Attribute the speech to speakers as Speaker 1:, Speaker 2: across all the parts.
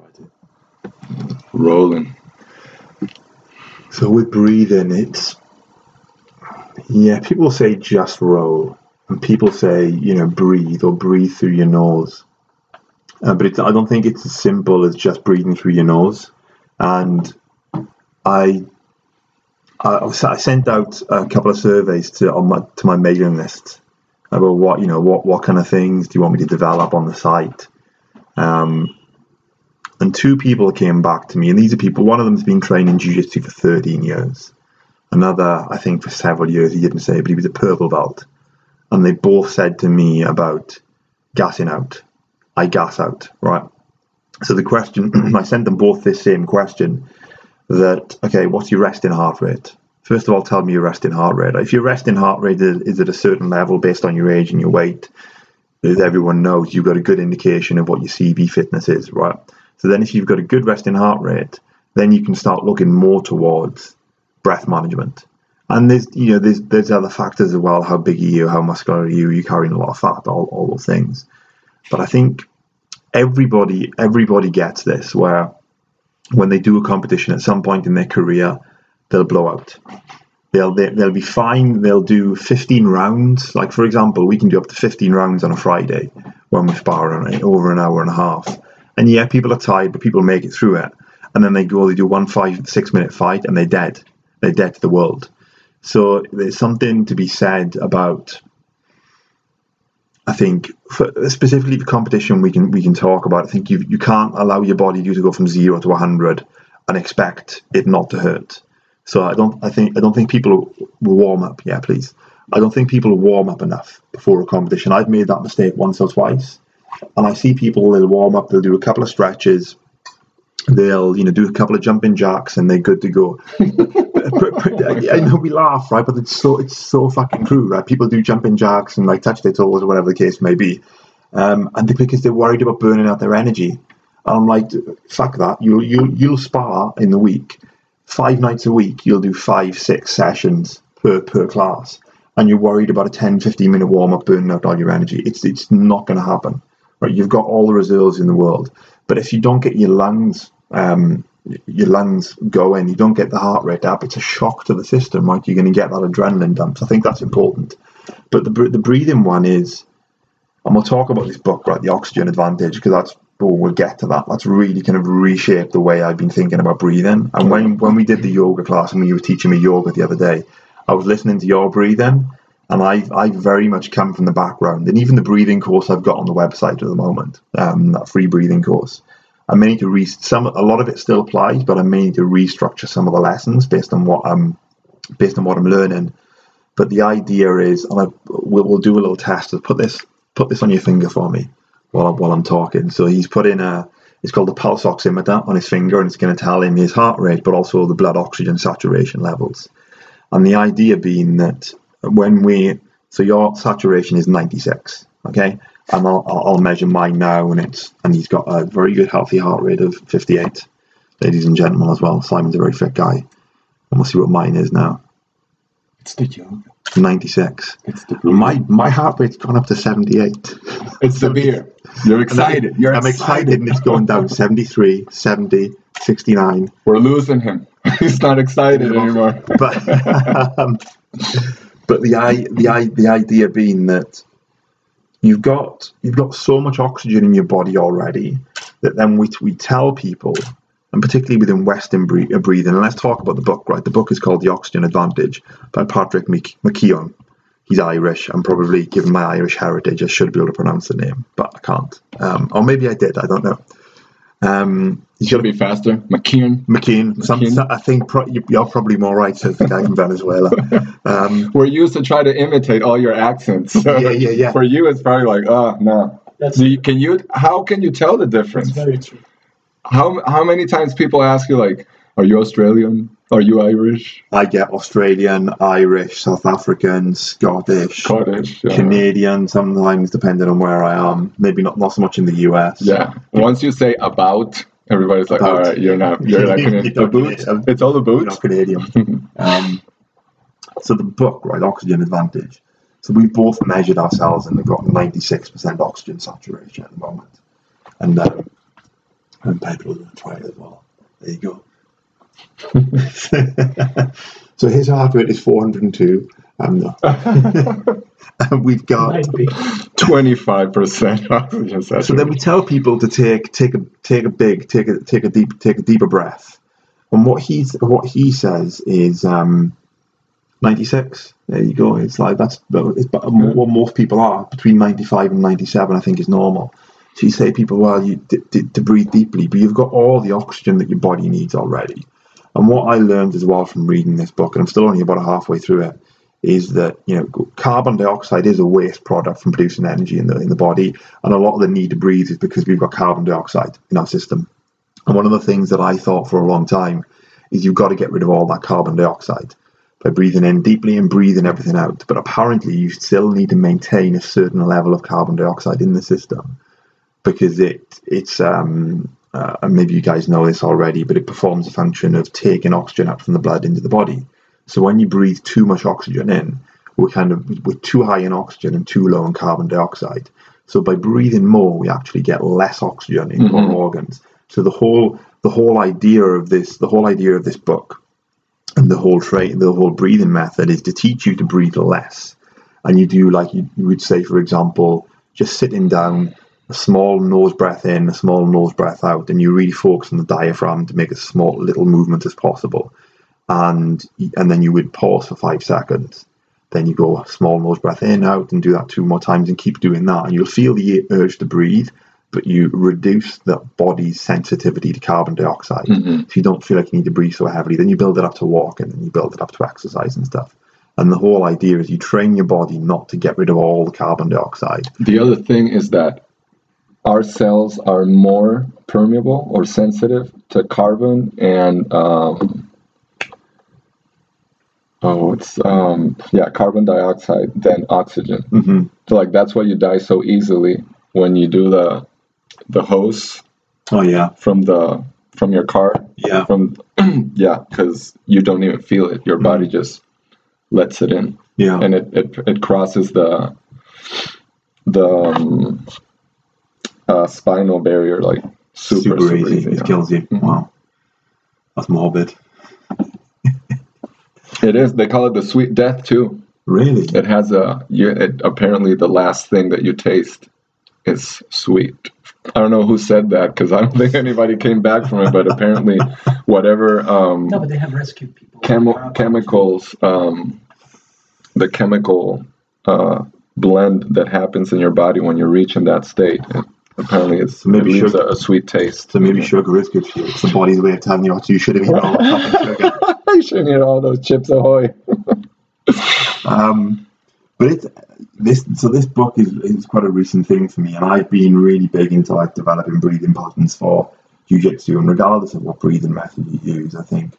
Speaker 1: try to.
Speaker 2: Rolling.
Speaker 1: So with breathing, it's yeah. People say just roll, and people say you know breathe or breathe through your nose. Uh, but it's, I don't think it's as simple as just breathing through your nose. And I, I, I sent out a couple of surveys to on my to my mailing list about what you know what what kind of things do you want me to develop on the site. Um, and two people came back to me, and these are people. One of them's been training jiu-jitsu for 13 years. Another, I think, for several years. He didn't say, but he was a purple belt. And they both said to me about gassing out. I gas out, right? So the question, I sent them both this same question. That okay, what's your resting heart rate? First of all, tell me your resting heart rate. If your resting heart rate is, is at a certain level based on your age and your weight, as everyone knows, you've got a good indication of what your CV fitness is, right? So then if you've got a good resting heart rate, then you can start looking more towards breath management. And there's you know there's there's other factors as well. How big are you? How muscular are you? Are you carrying a lot of fat? All, all those things. But I think everybody everybody gets this where when they do a competition at some point in their career, they'll blow out. They'll they, will they will be fine. They'll do 15 rounds. Like for example, we can do up to 15 rounds on a Friday when we spar on over an hour and a half and yeah, people are tired, but people make it through it. And then they go, they do one five, six minute fight, and they're dead. They're dead to the world. So there's something to be said about. I think for, specifically for competition, we can we can talk about. I think you you can't allow your body to go from zero to hundred and expect it not to hurt. So I don't I think I don't think people will warm up. Yeah, please. I don't think people warm up enough before a competition. I've made that mistake once or twice and I see people they'll warm up, they'll do a couple of stretches, they'll you know do a couple of jumping jacks, and they're good to go. I know we laugh, right? But it's so it's so fucking true, right? People do jumping jacks and like touch their toes or whatever the case may be, um, and because they're worried about burning out their energy. And I'm like, fuck that. You'll you you'll spar in the week, five nights a week. You'll do five six sessions per per class, and you're worried about a 10, 15 minute warm up burning out all your energy. It's it's not going to happen right? You've got all the reserves in the world, but if you don't get your lungs, um, your lungs going, you don't get the heart rate up. It's a shock to the system, right? You're going to get that adrenaline dump. So I think that's important. But the the breathing one is, and we'll talk about this book, right? The oxygen advantage, because that's oh, we'll get to that. That's really kind of reshaped the way I've been thinking about breathing. And when when we did the yoga class and you were teaching me yoga the other day, I was listening to your breathing and I I very much come from the background, and even the breathing course I've got on the website at the moment, um, that free breathing course, I may need to re some a lot of it still applies, but I may need to restructure some of the lessons based on what I'm based on what I'm learning. But the idea is, and I, we'll, we'll do a little test. Put this put this on your finger for me while I'm, while I'm talking. So he's put in a it's called the pulse oximeter on his finger, and it's going to tell him his heart rate, but also the blood oxygen saturation levels. And the idea being that when we so your saturation is 96 okay? And I'll, I'll measure mine now and it's and he's got a very good healthy heart rate of 58 ladies and gentlemen as well. Simon's a very fit guy. And we'll see what mine is now.
Speaker 2: It's the yoga
Speaker 1: 96 it's the beer. my my heart rate's gone up to 78
Speaker 2: it's the beer you're excited. You're
Speaker 1: i'm excited. excited. and it's going down 73 70 69
Speaker 2: we're losing him. He's not excited anymore.
Speaker 1: But um, but the the the idea being that you've got you've got so much oxygen in your body already that then we we tell people, and particularly within Western uh, breathing, and let's talk about the book. Right, the book is called The Oxygen Advantage by Patrick McKeown. He's Irish. I'm probably, given my Irish heritage, I should be able to pronounce the name, but I can't. Um, or maybe I did. I don't know. Um,
Speaker 2: you should be faster. McKeon.
Speaker 1: McKean. McKean. Some, I think pro- you're probably more right, says the guy from Venezuela. Um,
Speaker 2: We're used to try to imitate all your accents.
Speaker 1: So yeah, yeah, yeah.
Speaker 2: For you, it's probably like, oh, no. That's you, can you? How can you tell the difference?
Speaker 3: That's very true.
Speaker 2: How how many times people ask you like, are you Australian? Are you Irish?
Speaker 1: I get Australian, Irish, South African, Scottish,
Speaker 2: Scottish,
Speaker 1: yeah. Canadian. Sometimes, depending on where I am. Maybe not not so much in the US.
Speaker 2: Yeah. Once you say about, everybody's like, about. all right, you're not. You're like a boot. It's all a boot.
Speaker 1: You're not Canadian. um, so the book, right, Oxygen Advantage. So we both measured ourselves and we've got 96% oxygen saturation at the moment. And um, And Pedro's going to try it as well. There you go. so his heart rate is 402. I'm not. and we've got
Speaker 2: twenty-five percent oxygen
Speaker 1: saturation. So then we tell people to take take a take a big take a take a deep take a deeper breath. And what he's what he says is um, 96. There you go. It's like that's it's what most people are between 95 and 97. I think is normal. So you say people, well, you to breathe deeply, but you've got all the oxygen that your body needs already. And what I learned as well from reading this book, and I'm still only about halfway through it, is that you know carbon dioxide is a waste product from producing energy in the in the body, and a lot of the need to breathe is because we've got carbon dioxide in our system. And one of the things that I thought for a long time is you've got to get rid of all that carbon dioxide by breathing in deeply and breathing everything out. But apparently, you still need to maintain a certain level of carbon dioxide in the system because it it's um, uh, and maybe you guys know this already, but it performs a function of taking oxygen out from the blood into the body. So when you breathe too much oxygen in, we're kind of we're too high in oxygen and too low in carbon dioxide. So by breathing more, we actually get less oxygen into mm-hmm. our organs. So the whole the whole idea of this the whole idea of this book and the whole trait the whole breathing method is to teach you to breathe less. And you do like you, you would say, for example, just sitting down, a small nose breath in, a small nose breath out, and you really focus on the diaphragm to make as small little movement as possible and and then you would pause for five seconds. Then you go small nose breath in, out, and do that two more times, and keep doing that. And you'll feel the urge to breathe, but you reduce the body's sensitivity to carbon dioxide, mm-hmm. so you don't feel like you need to breathe so heavily. Then you build it up to walk, and then you build it up to exercise and stuff. And the whole idea is you train your body not to get rid of all the carbon dioxide.
Speaker 2: The other thing is that our cells are more permeable or sensitive to carbon and um, Oh, it's um yeah, carbon dioxide than oxygen. Mm-hmm. So like that's why you die so easily when you do the the hose.
Speaker 1: Oh yeah,
Speaker 2: from the from your car.
Speaker 1: Yeah,
Speaker 2: from yeah, because you don't even feel it. Your mm-hmm. body just lets it in.
Speaker 1: Yeah,
Speaker 2: and it it, it crosses the the um, spinal barrier like super, super,
Speaker 1: super easy. easy. It kills you. Mm-hmm. Wow, that's morbid.
Speaker 2: It is. They call it the sweet death too.
Speaker 1: Really?
Speaker 2: It has a. You, it, apparently, the last thing that you taste is sweet. I don't know who said that because I don't think anybody came back from it. But apparently, whatever. Um,
Speaker 3: no, but they have rescued people.
Speaker 2: Chemi- chemicals. Um, the chemical uh, blend that happens in your body when you reach in that state. It, apparently, it's maybe a, a, sweet taste.
Speaker 1: So maybe sugar is good for you. It's the body's way of telling you you should have eaten all sugar.
Speaker 2: I shouldn't eat all those chips ahoy.
Speaker 1: um, but it's this. So this book is, is quite a recent thing for me, and I've been really big into like developing breathing patterns for jiu-jitsu, and regardless of what breathing method you use, I think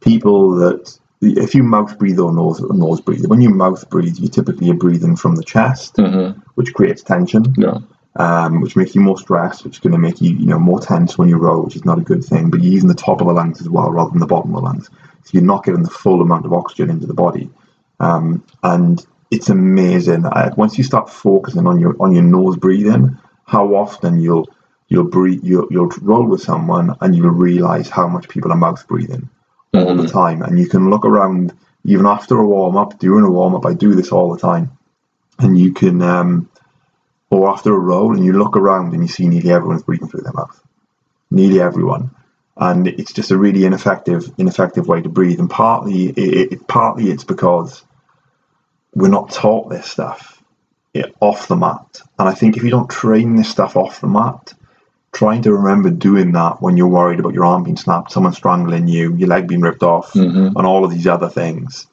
Speaker 1: people that if you mouth breathe or nose or nose breathe, when you mouth breathe, you typically are breathing from the chest, mm-hmm. which creates tension.
Speaker 2: Yeah
Speaker 1: um, which makes you more stressed, which is going to make you, you know, more tense when you row, which is not a good thing. But you're using the top of the lungs as well rather than the bottom of the lungs, so you're not getting the full amount of oxygen into the body. Um, and it's amazing. Uh, once you start focusing on your on your nose breathing, how often you'll you'll breathe, you'll, you'll roll with someone, and you'll realize how much people are mouth breathing mm-hmm. all the mm-hmm. time. And you can look around even after a warm up, during a warm up. I do this all the time, and you can. Um, or after a roll and you look around and you see nearly everyone's breathing through their mouth. Nearly everyone. And it's just a really ineffective, ineffective way to breathe. And partly, it, it partly it's because we're not taught this stuff off the mat. And I think if you don't train this stuff off the mat, trying to remember doing that when you're worried about your arm being snapped, someone strangling you, your leg being ripped off, mm-hmm. and all of these other things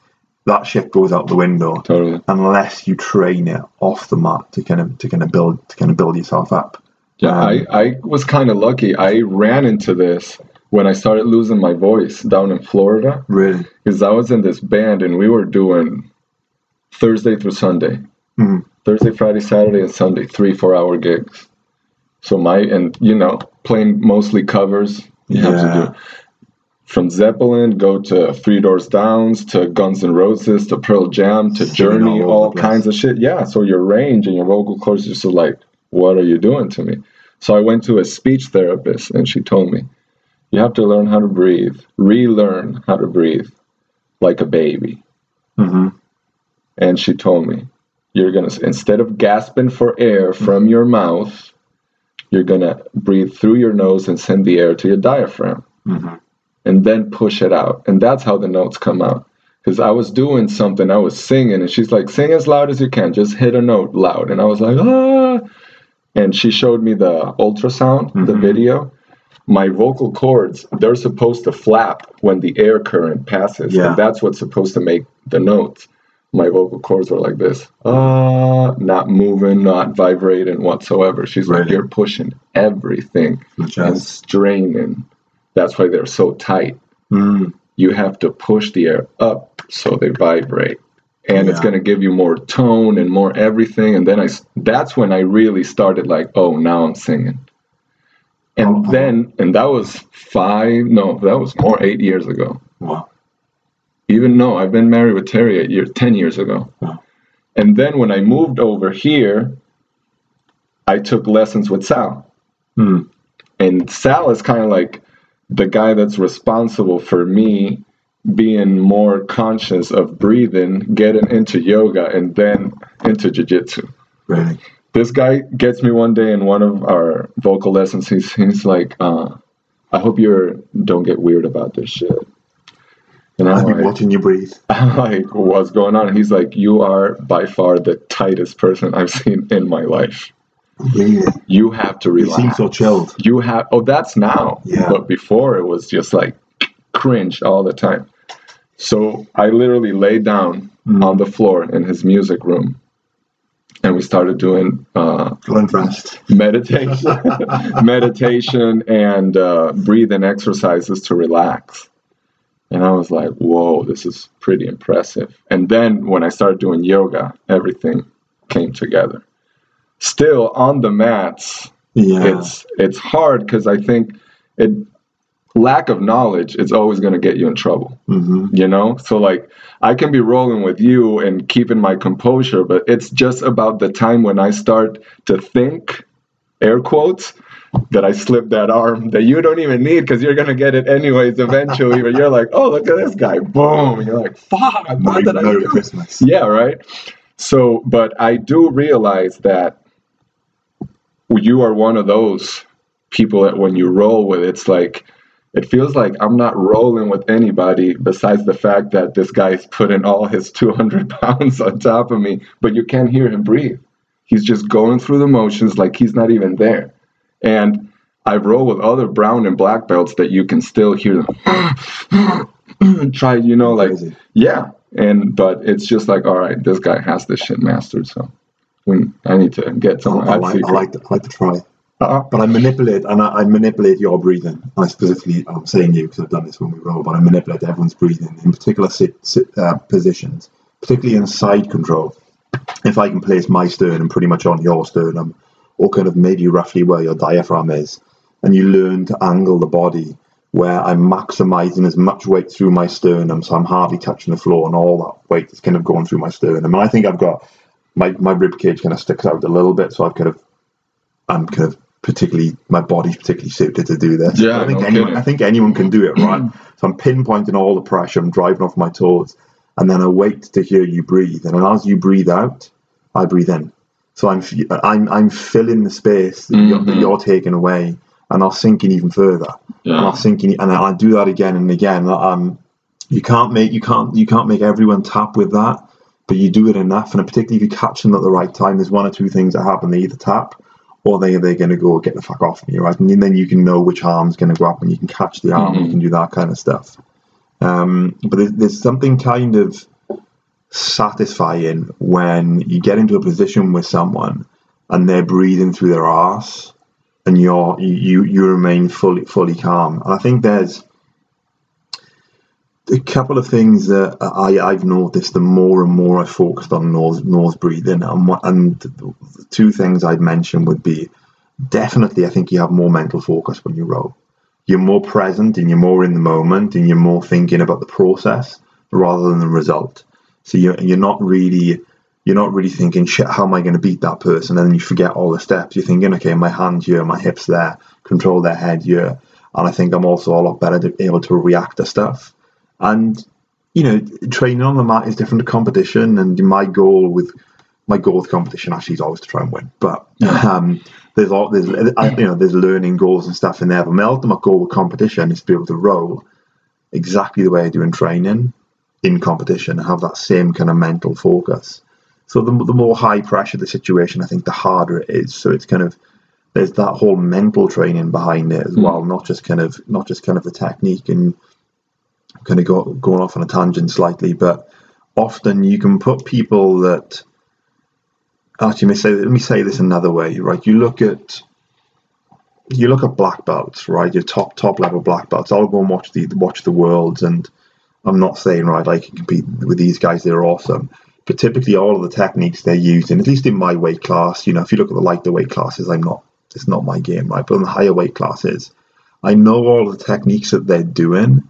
Speaker 1: that shit goes out the window
Speaker 2: totally.
Speaker 1: unless you train it off the mat to kind of to kind of build to kind of build yourself up.
Speaker 2: Yeah, um, I, I was kind of lucky. I ran into this when I started losing my voice down in Florida.
Speaker 1: Really?
Speaker 2: Because I was in this band and we were doing Thursday through Sunday. Mm-hmm. Thursday, Friday, Saturday, and Sunday, three, four hour gigs. So my and you know, playing mostly covers. You yeah. have to do from Zeppelin, go to Three Doors Downs, to Guns N' Roses, to Pearl Jam, to Journey, all, all kinds of shit. Yeah, so your range and your vocal cords just like, what are you doing to me? So I went to a speech therapist and she told me, you have to learn how to breathe, relearn how to breathe like a baby.
Speaker 1: Mm-hmm.
Speaker 2: And she told me, you're going to, instead of gasping for air from your mouth, you're going to breathe through your nose and send the air to your diaphragm.
Speaker 1: Mm-hmm.
Speaker 2: And then push it out. And that's how the notes come out. Because I was doing something, I was singing, and she's like, sing as loud as you can, just hit a note loud. And I was like, ah. And she showed me the ultrasound, mm-hmm. the video. My vocal cords, they're supposed to flap when the air current passes.
Speaker 1: Yeah.
Speaker 2: And that's what's supposed to make the notes my vocal cords were like this, ah, not moving, not vibrating whatsoever. She's right. like, you're pushing everything and straining. That's why they're so tight.
Speaker 1: Mm.
Speaker 2: You have to push the air up so they vibrate. And yeah. it's going to give you more tone and more everything. And then I, that's when I really started like, oh, now I'm singing. And oh, then, and that was five, no, that was more, eight years ago.
Speaker 1: Wow.
Speaker 2: Even no, I've been married with Terry eight year, 10 years ago. And then when I moved over here, I took lessons with Sal.
Speaker 1: Hmm.
Speaker 2: And Sal is kind of like the guy that's responsible for me being more conscious of breathing, getting into yoga, and then into jiu-jitsu.
Speaker 1: Really?
Speaker 2: This guy gets me one day in one of our vocal lessons. He's, he's like, uh, I hope you don't get weird about this shit.
Speaker 1: And I'm I've been like, watching you breathe.
Speaker 2: I'm like, what's going on? And he's like, you are by far the tightest person I've seen in my life. You have to relax.
Speaker 1: You seem so chilled.
Speaker 2: You have. Oh, that's now.
Speaker 1: Yeah.
Speaker 2: But before it was just like cringe all the time. So I literally lay down mm. on the floor in his music room, and we started doing uh, meditation, meditation, and uh, breathing exercises to relax. And I was like, whoa, this is pretty impressive. And then when I started doing yoga, everything came together. Still on the mats,
Speaker 1: yeah.
Speaker 2: it's it's hard because I think it lack of knowledge is always going to get you in trouble.
Speaker 1: Mm-hmm.
Speaker 2: You know, so like I can be rolling with you and keeping my composure, but it's just about the time when I start to think, air quotes, that I slip that arm that you don't even need because you're gonna get it anyways eventually. but you're like, oh look at this guy, boom! And you're like, fuck, what did I do?
Speaker 1: Christmas.
Speaker 2: Yeah, right. So, but I do realize that you are one of those people that when you roll with, it's like it feels like I'm not rolling with anybody besides the fact that this guy's putting all his 200 pounds on top of me, but you can't hear him breathe. He's just going through the motions like he's not even there. And I've rolled with other brown and black belts that you can still hear them try, you know, like yeah. And but it's just like, all right, this guy has this shit mastered, so we I need to get some.
Speaker 1: I, I, like, I like to, I like to try. Uh-huh. But I manipulate, and I, I, manipulate your breathing. I specifically, I'm saying you because I've done this when we roll, but I manipulate everyone's breathing in particular sit, sit, uh, positions, particularly in side control. If I can place my sternum pretty much on your sternum, or kind of maybe roughly where your diaphragm is, and you learn to angle the body where I'm maximizing as much weight through my sternum, so I'm hardly touching the floor, and all that weight is kind of going through my sternum. And I think I've got my my rib cage kind of sticks out a little bit, so I've kind of I'm kind of particularly my body's particularly suited to do this.
Speaker 2: Yeah,
Speaker 1: I think
Speaker 2: no
Speaker 1: anyone
Speaker 2: kidding.
Speaker 1: I think anyone can do it, right? so I'm pinpointing all the pressure, I'm driving off my toes, and then I wait to hear you breathe, and as you breathe out, I breathe in. So I'm I'm I'm filling the space that, mm-hmm. you're, that mm-hmm. you're, taking away, and I'll sink in even further.
Speaker 2: Yeah.
Speaker 1: And I'll sink in, and I, do that again and again. Um, you can't make you can't you can't make everyone tap with that, but you do it enough, and particularly if you catch them at the right time, there's one or two things that happen. They either tap, or they they're going to go get the fuck off me, right? And then you can know which arm's going to go up, and you can catch the arm, mm-hmm. you can do that kind of stuff. Um, but there's, there's something kind of satisfying when you get into a position with someone and they're breathing through their arse and you're you you remain fully fully calm. And I think there's a couple of things that I, I've noticed the more and more I focused on nose nose breathing and two things I'd mention would be definitely I think you have more mental focus when you row. You're more present and you're more in the moment and you're more thinking about the process rather than the result. So you're, you're not really you're not really thinking, shit, how am I going to beat that person? And then you forget all the steps. You're thinking, okay, my hands here, my hips there, control their head here. And I think I'm also a lot better able to react to stuff. And, you know, training on the mat is different to competition. And my goal with my goal with competition actually is always to try and win. But um, there's all there's you know there's learning goals and stuff in there. But my ultimate goal with competition is to be able to roll exactly the way I do in training in competition and have that same kind of mental focus. So the, the more high pressure the situation, I think the harder it is. So it's kind of there's that whole mental training behind it as mm. well, not just kind of not just kind of the technique and kind of go, going off on a tangent slightly, but often you can put people that actually let me say let me say this another way, right? You look at you look at black belts, right? Your top top level black belts. I'll go and watch the watch the worlds, and I'm not saying right I can compete with these guys. They're awesome, but typically all of the techniques they're using, at least in my weight class, you know, if you look at the lighter weight classes, I'm not. It's not my game, right? But in the higher weight classes, I know all the techniques that they're doing,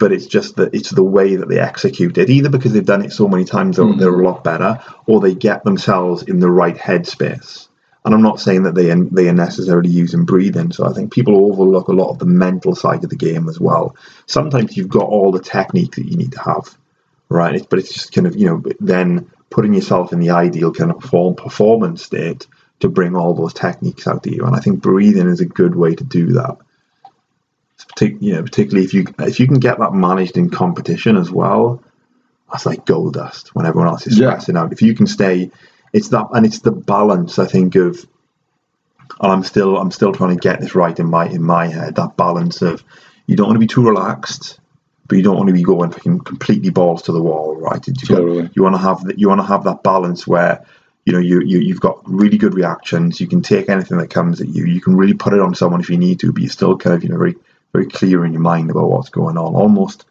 Speaker 1: but it's just that it's the way that they execute it. Either because they've done it so many times they're, mm-hmm. they're a lot better, or they get themselves in the right headspace. And I'm not saying that they are, they are necessarily using breathing. So I think people overlook a lot of the mental side of the game as well. Sometimes you've got all the technique that you need to have, right? But it's just kind of you know then putting yourself in the ideal kind of perform, performance state to bring all those techniques out to you. And I think breathing is a good way to do that partic- you know, particularly if you if you can get that managed in competition as well, that's like gold dust when everyone else is stressing yeah. out. If you can stay, it's that and it's the balance I think of. And I'm still I'm still trying to get this right in my in my head. That balance of you don't want to be too relaxed, but you don't want to be going fucking completely balls to the wall, right? You, totally. got, you want to have that. You want to have that balance where you know you, you you've got really good reactions. You can take anything that comes at you. You can really put it on someone if you need to, but you're still kind of you know very very clear in your mind about what's going on. Almost,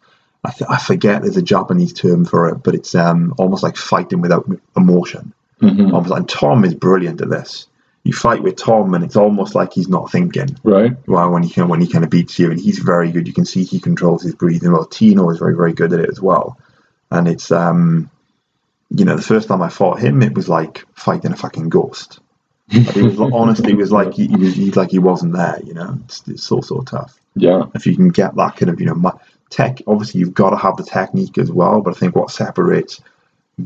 Speaker 1: I, th- I forget there's a Japanese term for it, but it's um, almost like fighting without emotion. Mm-hmm. Almost, and Tom is brilliant at this. You fight with Tom, and it's almost like he's not thinking.
Speaker 2: Right.
Speaker 1: Well, when he when he kind of beats you, and he's very good. You can see he controls his breathing. Well, Tino is very very good at it as well. And it's um, you know, the first time I fought him, it was like fighting a fucking ghost. But it was honestly, it was like he, he was he, like he wasn't there. You know, it's, it's so so tough.
Speaker 2: Yeah.
Speaker 1: If you can get that kind of, you know, tech, obviously you've got to have the technique as well. But I think what separates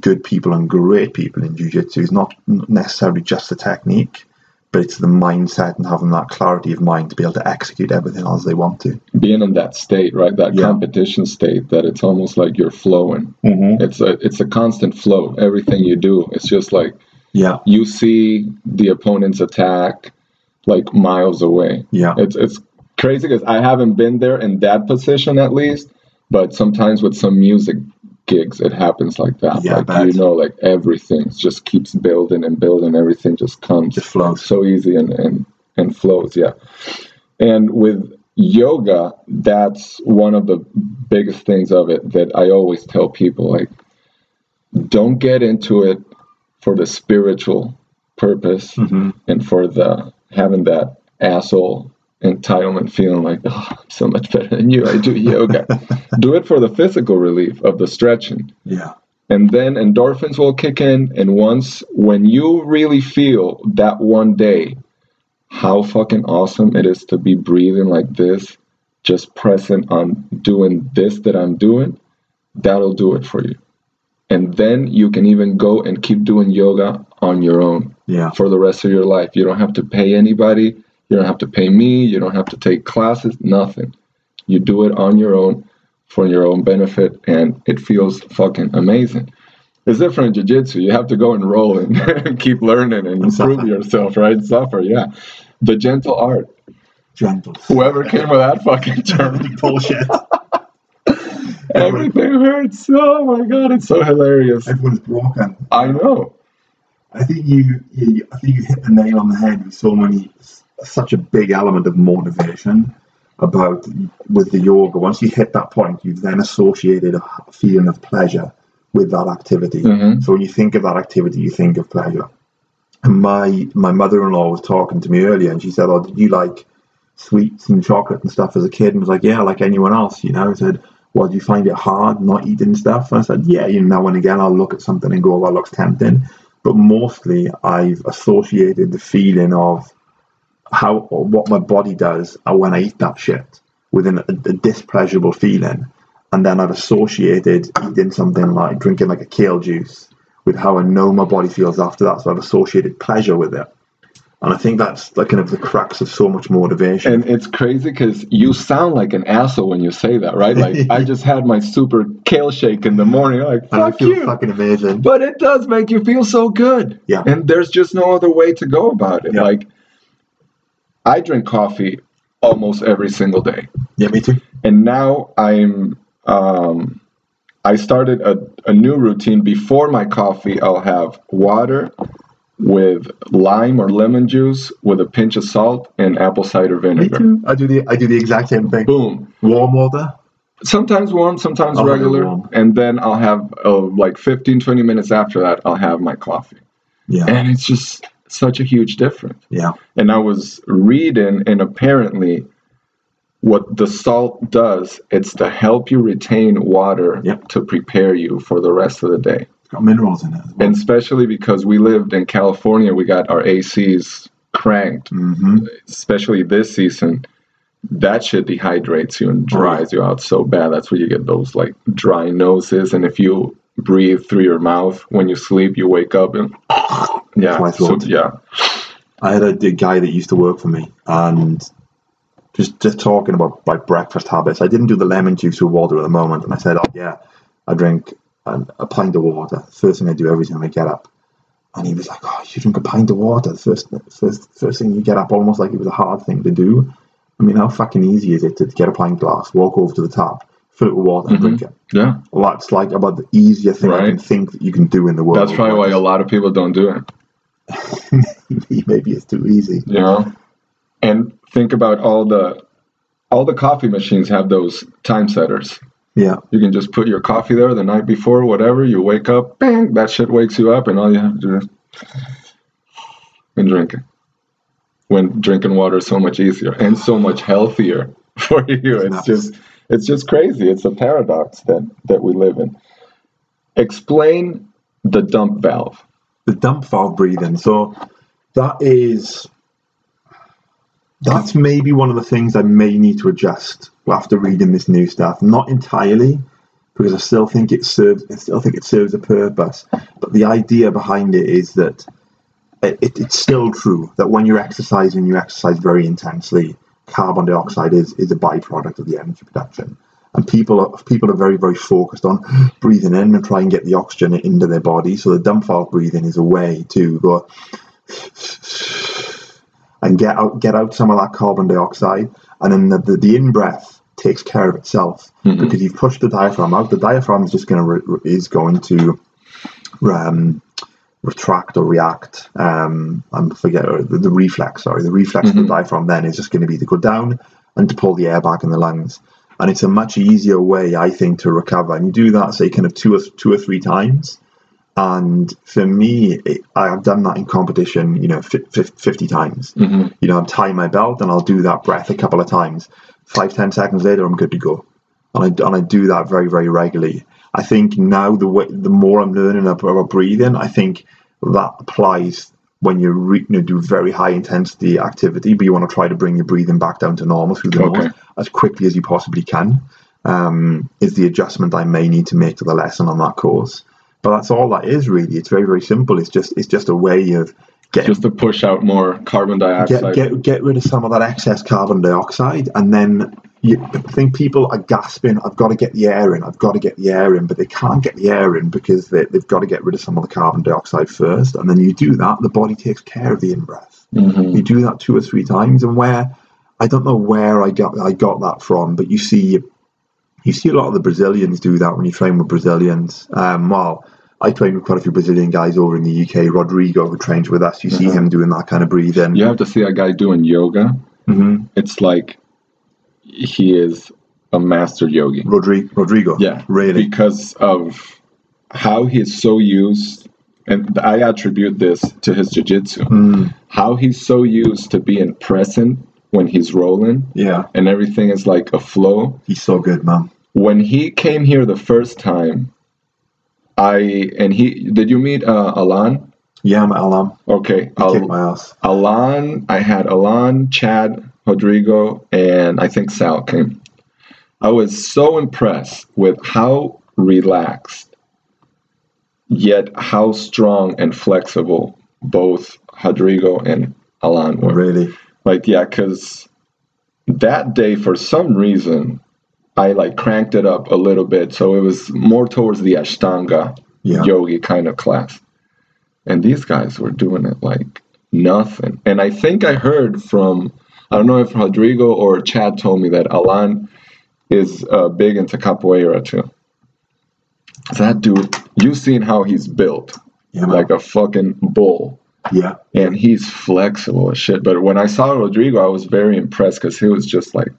Speaker 1: good people and great people in jiu-jitsu is not necessarily just the technique, but it's the mindset and having that clarity of mind to be able to execute everything as they want to.
Speaker 2: Being in that state, right? That yeah. competition state that it's almost like you're flowing. Mm-hmm. It's a it's a constant flow. Everything you do, it's just like
Speaker 1: yeah.
Speaker 2: You see the opponent's attack like miles away.
Speaker 1: Yeah.
Speaker 2: It's it's crazy because I haven't been there in that position at least, but sometimes with some music gigs it happens like that. Yeah, like you know, like everything just keeps building and building. Everything just comes
Speaker 1: just flows
Speaker 2: so easy and, and and flows. Yeah, and with yoga, that's one of the biggest things of it that I always tell people like, don't get into it for the spiritual purpose mm-hmm. and for the having that asshole entitlement feeling like, oh, I'm so much better than you. I do yoga. do it for the physical relief of the stretching.
Speaker 1: Yeah.
Speaker 2: And then endorphins will kick in. And once, when you really feel that one day, how fucking awesome it is to be breathing like this, just present on doing this that I'm doing, that'll do it for you. And then you can even go and keep doing yoga on your own
Speaker 1: yeah.
Speaker 2: for the rest of your life. You don't have to pay anybody you don't have to pay me. You don't have to take classes, nothing. You do it on your own for your own benefit, and it feels fucking amazing. It's different in jiu-jitsu. You have to go and roll and keep learning and improve yourself, right? Suffer, yeah. The gentle art.
Speaker 1: Gentle.
Speaker 2: Whoever came with that fucking term.
Speaker 1: Bullshit.
Speaker 2: Everything hurts. Oh my god, it's so hilarious.
Speaker 1: Everyone's broken.
Speaker 2: I know.
Speaker 1: I think you, you, I think you hit the nail on the head with so many such a big element of motivation about with the yoga. Once you hit that point, you've then associated a feeling of pleasure with that activity. Mm-hmm. So when you think of that activity, you think of pleasure. And my my mother-in-law was talking to me earlier, and she said, "Oh, did you like sweets and chocolate and stuff as a kid?" And was like, "Yeah, like anyone else." You know, I said, well, do you find it hard not eating stuff? And I said, yeah, you know, now and again I'll look at something and go, oh, that looks tempting. But mostly I've associated the feeling of how what my body does when I eat that shit with a, a displeasurable feeling. And then I've associated eating something like drinking like a kale juice with how I know my body feels after that. So I've associated pleasure with it. And I think that's like kind of the crux of so much motivation.
Speaker 2: And it's crazy because you sound like an asshole when you say that, right? Like I just had my super kale shake in the morning. Like fuck
Speaker 1: and I feel
Speaker 2: you.
Speaker 1: fucking amazing.
Speaker 2: But it does make you feel so good.
Speaker 1: Yeah.
Speaker 2: And there's just no other way to go about it.
Speaker 1: Yeah.
Speaker 2: Like I drink coffee almost every single day.
Speaker 1: Yeah, me too.
Speaker 2: And now I'm um I started a, a new routine. Before my coffee, I'll have water with lime or lemon juice with a pinch of salt and apple cider vinegar.
Speaker 1: Me too. I do the I do the exact same thing.
Speaker 2: Boom.
Speaker 1: Warm water.
Speaker 2: Sometimes warm, sometimes
Speaker 1: I'll
Speaker 2: regular. And then I'll have uh, like 15, 20 minutes after that, I'll have my coffee.
Speaker 1: Yeah.
Speaker 2: And it's just such a huge difference.
Speaker 1: Yeah.
Speaker 2: And I was reading, and apparently, what the salt does, it's to help you retain water
Speaker 1: Yep.
Speaker 2: to prepare you for the rest of the day.
Speaker 1: It's got minerals in it well.
Speaker 2: And especially because we lived in California, we got our ACs cranked,
Speaker 1: hmm
Speaker 2: especially this season. That shit dehydrates you and dries you out so bad. That's where you get those like dry noses. And if you breathe through your mouth when you sleep, you wake up and yeah, so, yeah,
Speaker 1: I had a guy that used to work for me, and just just talking about my breakfast habits. I didn't do the lemon juice with water at the moment, and I said, "Oh yeah, I drink an, a pint of water. First thing I do every time I get up." And he was like, "Oh, you drink a pint of water the first first first thing you get up, almost like it was a hard thing to do." I mean, how fucking easy is it to get a pint glass, walk over to the tap, fill it with water, and drink mm-hmm. it?
Speaker 2: yeah.
Speaker 1: Well, that's like about the easiest thing I can think that you can do in the world.
Speaker 2: That's probably why a lot of people don't do it.
Speaker 1: maybe it's too easy.
Speaker 2: you know and think about all the all the coffee machines have those time setters
Speaker 1: Yeah,
Speaker 2: you can just put your coffee there the night before whatever you wake up bang that shit wakes you up and all you have to do is and drink it when drinking water is so much easier and so much healthier for you. It's
Speaker 1: nuts.
Speaker 2: just it's just crazy. It's a paradox that that we live in. Explain the dump valve.
Speaker 1: The dump valve breathing. So that is that's maybe one of the things I may need to adjust after reading this new stuff. Not entirely, because I still think it serves. I still think it serves a purpose. But the idea behind it is that it, it, it's still true that when you're exercising, you exercise very intensely. Carbon dioxide is, is a byproduct of the energy production. And people are people are very very focused on breathing in and try and get the oxygen into their body. So the dump valve breathing is a way to go and get out get out some of that carbon dioxide, and then the, the, the in breath takes care of itself because you've pushed the diaphragm out. The diaphragm is just going to is going to um, retract or react. Um, I forget the, the reflex. Sorry, the reflex of the diaphragm then is just going to be to go down and to pull the air back in the lungs. And it's a much easier way, I think, to recover. And you do that, say, kind of two or two or three times. And for me, it, I have done that in competition, you know, fi- fi- 50 times. You know, I'm tying my belt and I'll do that breath a couple of times. Five, ten seconds later, I'm good to go. And I, and I do that very, very regularly. I think now the way, the more I'm learning about, about breathing, I think that applies when you, re, you know, do very high intensity activity, but you want to try to bring your breathing back down to normal through the
Speaker 2: Okay.
Speaker 1: nose as quickly as you possibly can. Um, is the adjustment I may need to make to the lesson on that course. But that's all that is really. It's very, very simple. It's just it's just a way of getting
Speaker 2: just to push out more carbon dioxide
Speaker 1: get, get get rid of some of that excess carbon dioxide, and then you I think people are gasping. I've got to get the air in. I've got to get the air in, but they can't get the air in because they, they've got to get rid of some of the carbon dioxide first, and then you do that. The body takes care of the in breath.
Speaker 2: Mhm.
Speaker 1: You do that two or three times, and where I don't know where I got I got that from, but you see you see a lot of the Brazilians do that when you train with Brazilians. Um, well, I trained with quite a few Brazilian guys over in the UK. Rodrigo, who trains with us, you see him doing that kind of breathing.
Speaker 2: You have to see a guy doing yoga.
Speaker 1: Mm-hmm.
Speaker 2: It's like he is a master yogi.
Speaker 1: Rodrigo, Rodrigo.
Speaker 2: Yeah,
Speaker 1: really.
Speaker 2: because of how he is so used, and I attribute this to his jiu-jitsu.
Speaker 1: Mm,
Speaker 2: How he's so used to being present when he's rolling,
Speaker 1: yeah,
Speaker 2: and everything is like a flow.
Speaker 1: he's so good, man.
Speaker 2: when he came here the first time, I and he did you meet uh, Alan?
Speaker 1: Yeah, I'm Alan.
Speaker 2: Okay,
Speaker 1: He
Speaker 2: Al-
Speaker 1: kicked my ass.
Speaker 2: Alan. I had Alan, Chad, Rodrigo, and I think Sal came. I was so impressed with how relaxed, yet how strong and flexible both Rodrigo and Alan were.
Speaker 1: Really?
Speaker 2: Like, yeah, because that day, for some reason, I like cranked it up a little bit. So it was more towards the Ashtanga
Speaker 1: Yeah.
Speaker 2: yogi kind of class. And these guys were doing it like nothing. And I think I heard from, I don't know if Rodrigo or Chad told me that Alan is uh, big into capoeira too. That dude, you've seen how he's built
Speaker 1: Yeah,
Speaker 2: like a fucking bull
Speaker 1: yeah.
Speaker 2: and he's flexible as shit. But when I saw Rodrigo, I was very impressed because he was just like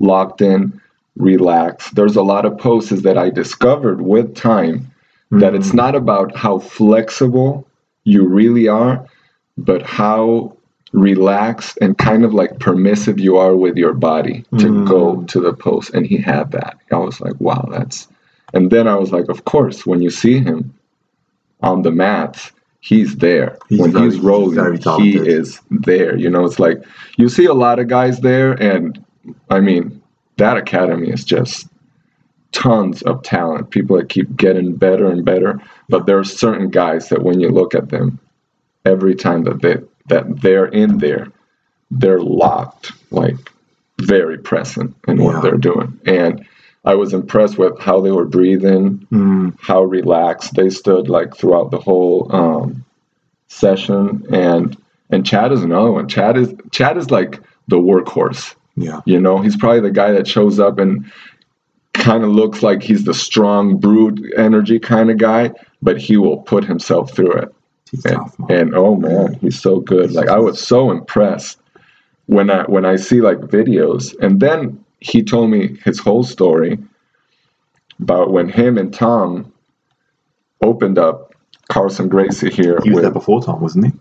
Speaker 2: locked in, relaxed. There's a lot of poses that I discovered with time that it's mm-hmm. not about how flexible you really are, but how relaxed and kind of like permissive you are with your body to mm-hmm. go to the pose. And he had that. I was like, wow, that's. And then I was like, of course, when you see him on the mats, he's there.
Speaker 1: He's
Speaker 2: when
Speaker 1: very-
Speaker 2: he's
Speaker 1: he's
Speaker 2: rolling,
Speaker 1: very
Speaker 2: he is there. You know, it's like you see a lot of guys there, and I mean, that academy is just tons of talent. People that keep getting better and better. But there are certain guys that when you look at them, every time that they that they're in there, they're locked, like very present in
Speaker 1: Yeah.
Speaker 2: what they're doing. And I was impressed with how they were breathing,
Speaker 1: Mm.
Speaker 2: how relaxed they stood like throughout the whole um, session. And and Chad is another one. Chad is Chad is like the workhorse.
Speaker 1: Yeah.
Speaker 2: You know, he's probably the guy that shows up and kind of looks like he's the strong, brute energy kind of guy, but he will put himself through it. And,
Speaker 1: tough,
Speaker 2: and oh man, he's so good. Like I was so impressed when I when I see like videos. And then he told me his whole story about when him and Tom opened up Carlson Gracie here
Speaker 1: he was
Speaker 2: with
Speaker 1: there before Tom, wasn't he?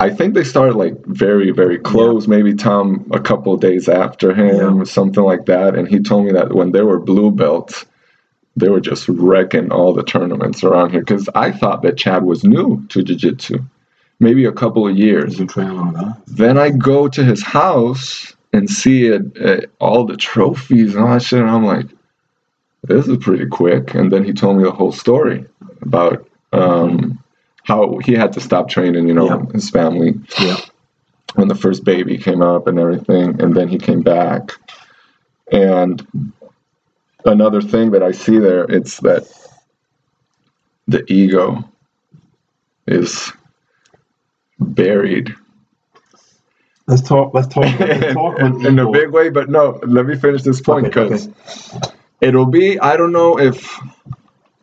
Speaker 2: I think they started like very, very close. Maybe Tom a couple of days after him,
Speaker 1: Yeah.
Speaker 2: something like that. And he told me that when they were blue belts, they were just wrecking all the tournaments around here. Because I thought that Chad was new to jiu-jitsu, maybe a couple of years. Then I go to his house and see it, uh, all the trophies and all that shit, and I'm like, this is pretty quick. And then he told me the whole story about um, how he had to stop training, you know,
Speaker 1: Yeah.
Speaker 2: his family
Speaker 1: Yeah.
Speaker 2: when the first baby came up and everything, and then he came back. And another thing that I see there, it's that the ego is buried
Speaker 1: Let's talk. Let's talk. Let's
Speaker 2: in,
Speaker 1: talk
Speaker 2: in- in a big way. But no, let me finish this point
Speaker 1: Okay, okay.
Speaker 2: because it'll be. I don't know if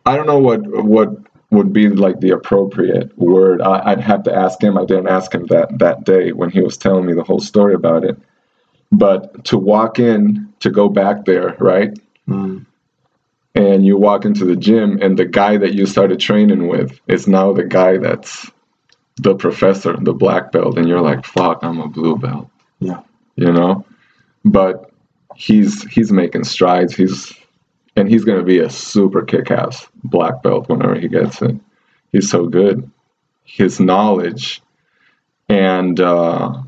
Speaker 2: I don't know what what would be like the appropriate word. I, I'd have to ask him. I didn't ask him that that day when he was telling me the whole story about it. But to walk in, to go back there, right?
Speaker 1: Mm.
Speaker 2: and you walk into the gym and the guy that you started training with is now the guy that's the professor the black belt and you're like fuck i'm a blue belt
Speaker 1: Yeah.
Speaker 2: you know but he's he's making strides he's and he's going to be a super kick-ass black belt whenever he gets it he's so good. His knowledge and uh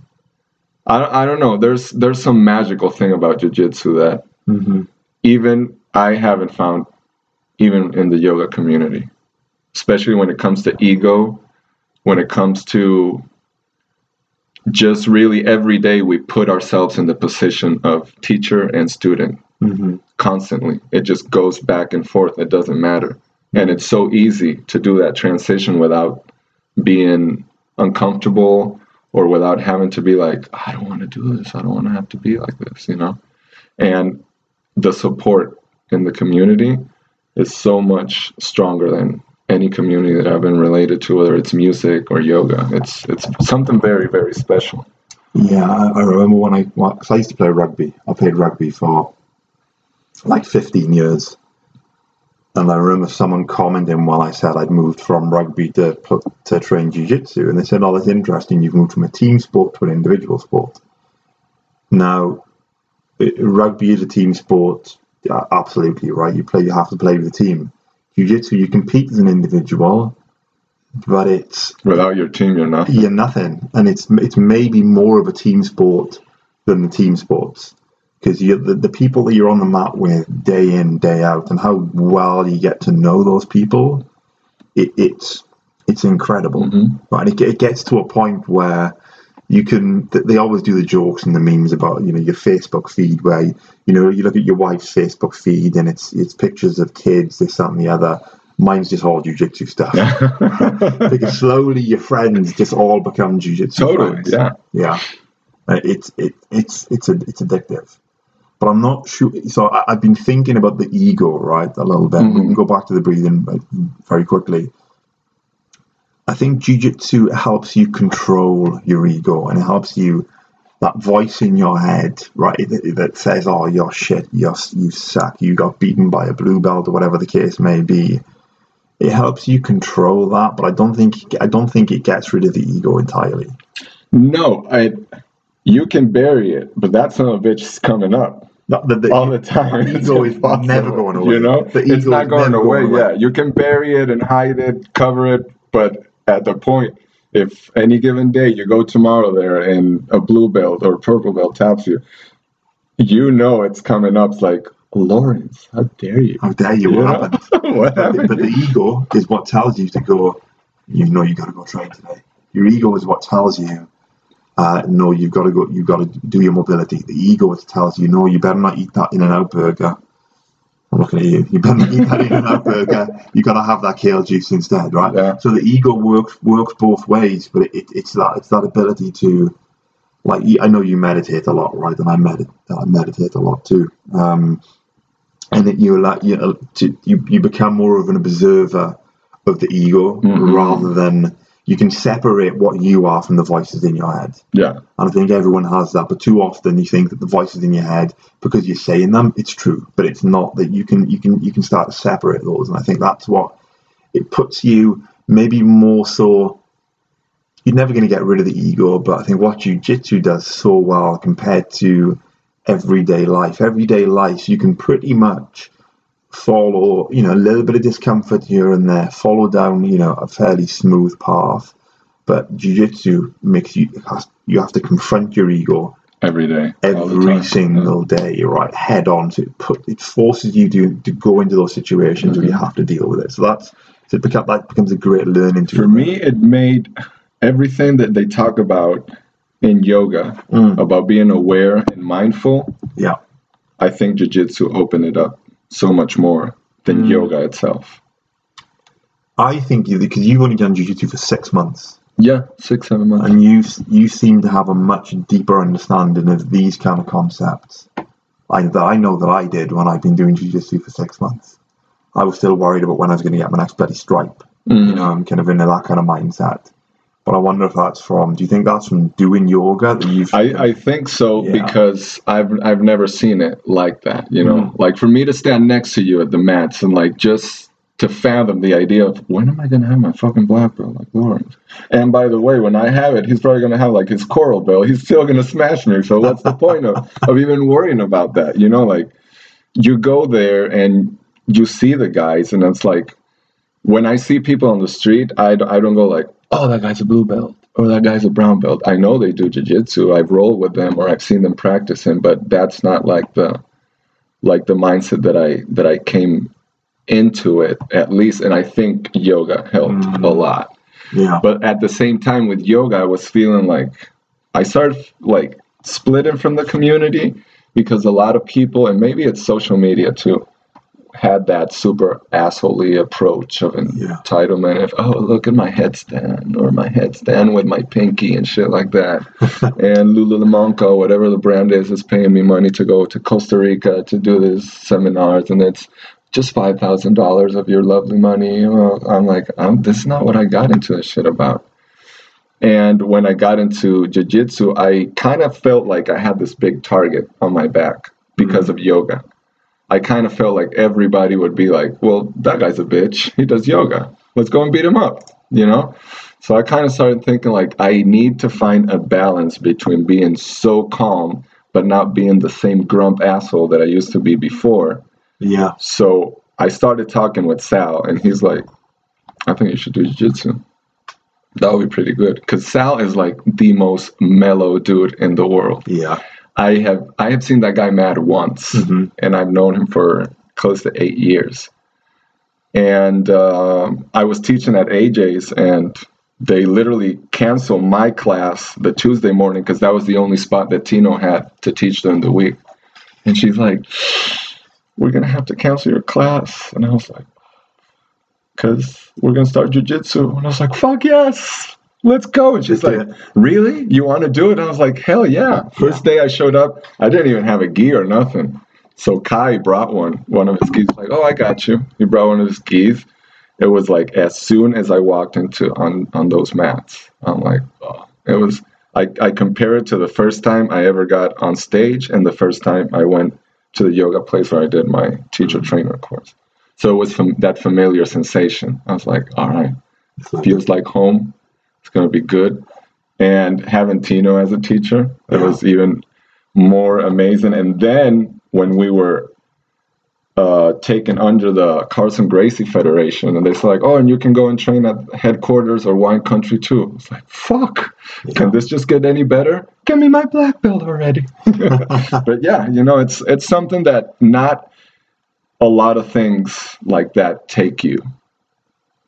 Speaker 2: I, I don't know. There's there's some magical thing about jiu-jitsu that
Speaker 1: hmm
Speaker 2: even I haven't found even in the yoga community, especially when it comes to ego, when it comes to just really every day we put ourselves in the position of teacher and student
Speaker 1: hmm
Speaker 2: constantly. It just goes back and forth. It doesn't matter. And it's so easy to do that transition without being uncomfortable or without having to be like, I don't want to do this. I don't want to have to be like this, you know? And the support in the community is so much stronger than any community that I've been related to, whether it's music or yoga. It's it's something very, very special.
Speaker 1: Yeah, I, remember when I, because I used to play rugby. I played rugby for like 15 years. And I remember someone commenting while I said I'd moved from rugby to to train jiu-jitsu. And they said, oh, that's interesting. You've moved from a team sport to an individual sport. Now, it, rugby is a team sport. yeah, absolutely right. You play, you have to play with the team. Jiu-jitsu, you compete as an individual, but it's
Speaker 2: without your team, you're nothing.
Speaker 1: You're nothing, and it's it's maybe more of a team sport than the team sports because you the, the people that you're on the mat with day in day out, and how well you get to know those people, it, it's it's incredible, mm-hmm. right? It, it gets to a point where you can they always do the jokes and the memes about you know your facebook feed where you know you look at your wife's facebook feed and it's it's pictures of kids this that and the other. Mine's just all jiu-jitsu stuff. Because slowly your friends just all become jiu-jitsu
Speaker 2: totally
Speaker 1: friends.
Speaker 2: yeah.
Speaker 1: Yeah. Uh, it's it, it's it's a, it's addictive but i'm not sure so I, have been thinking about the ego right a little bit mm-hmm. we can go back to the breathing very quickly I think jujitsu helps you control your ego and it helps you that voice in your head, right, that, that says, "Oh, you're shit, you're you suck, you got beaten by a blue belt or whatever the case may be." It helps you control that, but I don't think I don't think it gets rid of the ego entirely.
Speaker 2: No, I. You can bury it, but that son of a bitch is coming up. The, the, the, all the time.
Speaker 1: The ego is never going away.
Speaker 2: You know, it's not going away. going away. Yeah, you can bury it and hide it, cover it, but at the point if any given day you go tomorrow there and a blue belt or purple belt taps you, you know it's coming up. It's like, Lawrence, how dare you?
Speaker 1: How dare you? What happened? what but, happened? The, but the ego is what tells you to go, you know, you got to go train today. Your ego is what tells you, uh, no, you've got to go, you've got to do your mobility. The ego tells you, no, you better not eat that in and out burger I'm looking at you. You better not eat that in that burger. You got to have that kale juice instead, right?
Speaker 2: Yeah.
Speaker 1: So the ego works works both ways, but it, it's that it's that ability to, like, I know you meditate a lot, right? And I meditate, I meditate a lot too. Um, and that you allow you to you, you become more of an observer of the ego mm-hmm. rather than you can separate what you are from the voices in your head.
Speaker 2: Yeah.
Speaker 1: And I think everyone has that, but too often you think that the voices in your head, because you're saying them, it's true, but it's not that you can you can you can start to separate those. And I think that's what it puts you maybe more so you're never going to get rid of the ego, but I think what jiu-jitsu does so well compared to everyday life. Everyday life, you can pretty much follow, you know, a little bit of discomfort here and there, follow down, you know, a fairly smooth path. But jiu-jitsu makes you you have to confront your ego
Speaker 2: every day,
Speaker 1: every single yeah. day. You're right, head on. So it put it forces you to to go into those situations mm-hmm. where you mm-hmm. have to deal with it. So that's so it become, that becomes a great learning
Speaker 2: tool. For me, it made everything that they talk about in yoga mm. about being aware and mindful.
Speaker 1: Yeah,
Speaker 2: I think jiu-jitsu opened it up so much more than mm. yoga itself.
Speaker 1: I think you because you've only done jiu-jitsu for six months.
Speaker 2: Yeah, six seven months.
Speaker 1: And you you seem to have a much deeper understanding of these kind of concepts. I that I know that I did when I've been doing jiu-jitsu for six months. I was still worried about when I was going to get my next bloody stripe. Mm. You know, I'm kind of in that kind of mindset. But I wonder if that's from. Do you think that's from doing yoga that you've?
Speaker 2: I, I think so yeah. because I've I've never seen it like that. You know, mm. like for me to stand next to you at the mats and like just to fathom the idea of when am I going to have my fucking black belt like Lawrence? And by the way, when I have it, he's probably going to have like his coral belt. He's still going to smash me. So what's the point of, of even worrying about that? You know, like you go there and you see the guys, and it's like when I see people on the street, I, I don't go like, oh, that guy's a blue belt or that guy's a brown belt. I know they do jiu-jitsu. I've rolled with them or I've seen them practicing, but that's not like the like the mindset that I that I came into it at least and I think yoga helped mm. a lot.
Speaker 1: Yeah.
Speaker 2: But at the same time with yoga I was feeling like I started like splitting from the community because a lot of people and maybe it's social media too had that super assholey approach of entitlement of oh look at my headstand or my headstand with my pinky and shit like that. And Lululemon whatever the brand is is paying me money to go to Costa Rica to do these seminars and it's just five thousand dollars of your lovely money. Well, I'm like I'm, this is not what I got into this shit about. And when I got into jiu-jitsu I kind of felt like I had this big target on my back because mm-hmm. of yoga I kind of felt like everybody would be like, well, that guy's a bitch. He does yoga. Let's go and beat him up, you know? So I kind of started thinking like I need to find a balance between being so calm but not being the same grump asshole that I used to be before.
Speaker 1: Yeah.
Speaker 2: So I started talking with Sal, and he's like, I think you should do jiu-jitsu. That would be pretty good. Because Sal is like the most mellow dude in the world.
Speaker 1: Yeah.
Speaker 2: I have I have seen that guy mad once,
Speaker 1: hmm
Speaker 2: and I've known him for close to eight years. And um, I was teaching at AJ's, and they literally canceled my class the Tuesday morning because that was the only spot that Tino had to teach during the week. And she's like, "We're gonna have to cancel your class," and I was like, "Cause we're gonna start jujitsu," and I was like, "Fuck yes." Let's go. And she's like, Really? You want to do it? And I was like, Hell yeah. First day I showed up, I didn't even have a gi or nothing. So Kai brought one, one of his gis. Like, oh, I got you. He brought one of his gis. It was like as soon as I walked into on on those mats, I'm like, oh, it was. I I compare it to the first time I ever got on stage and the first time I went to the yoga place where I did my teacher trainer course. So it was from that familiar sensation. I was like, all right, feels like home. It's gonna be good. And having Tino as a teacher, it
Speaker 1: Yeah.
Speaker 2: was even more amazing. And then when we were uh, taken under the Carlson Gracie Federation, and they said like, oh, and you can go and train at headquarters or Wine Country too. It's like, fuck, can this just get any better? Give me my black belt already. but yeah, you know, it's it's something that not a lot of things like that take you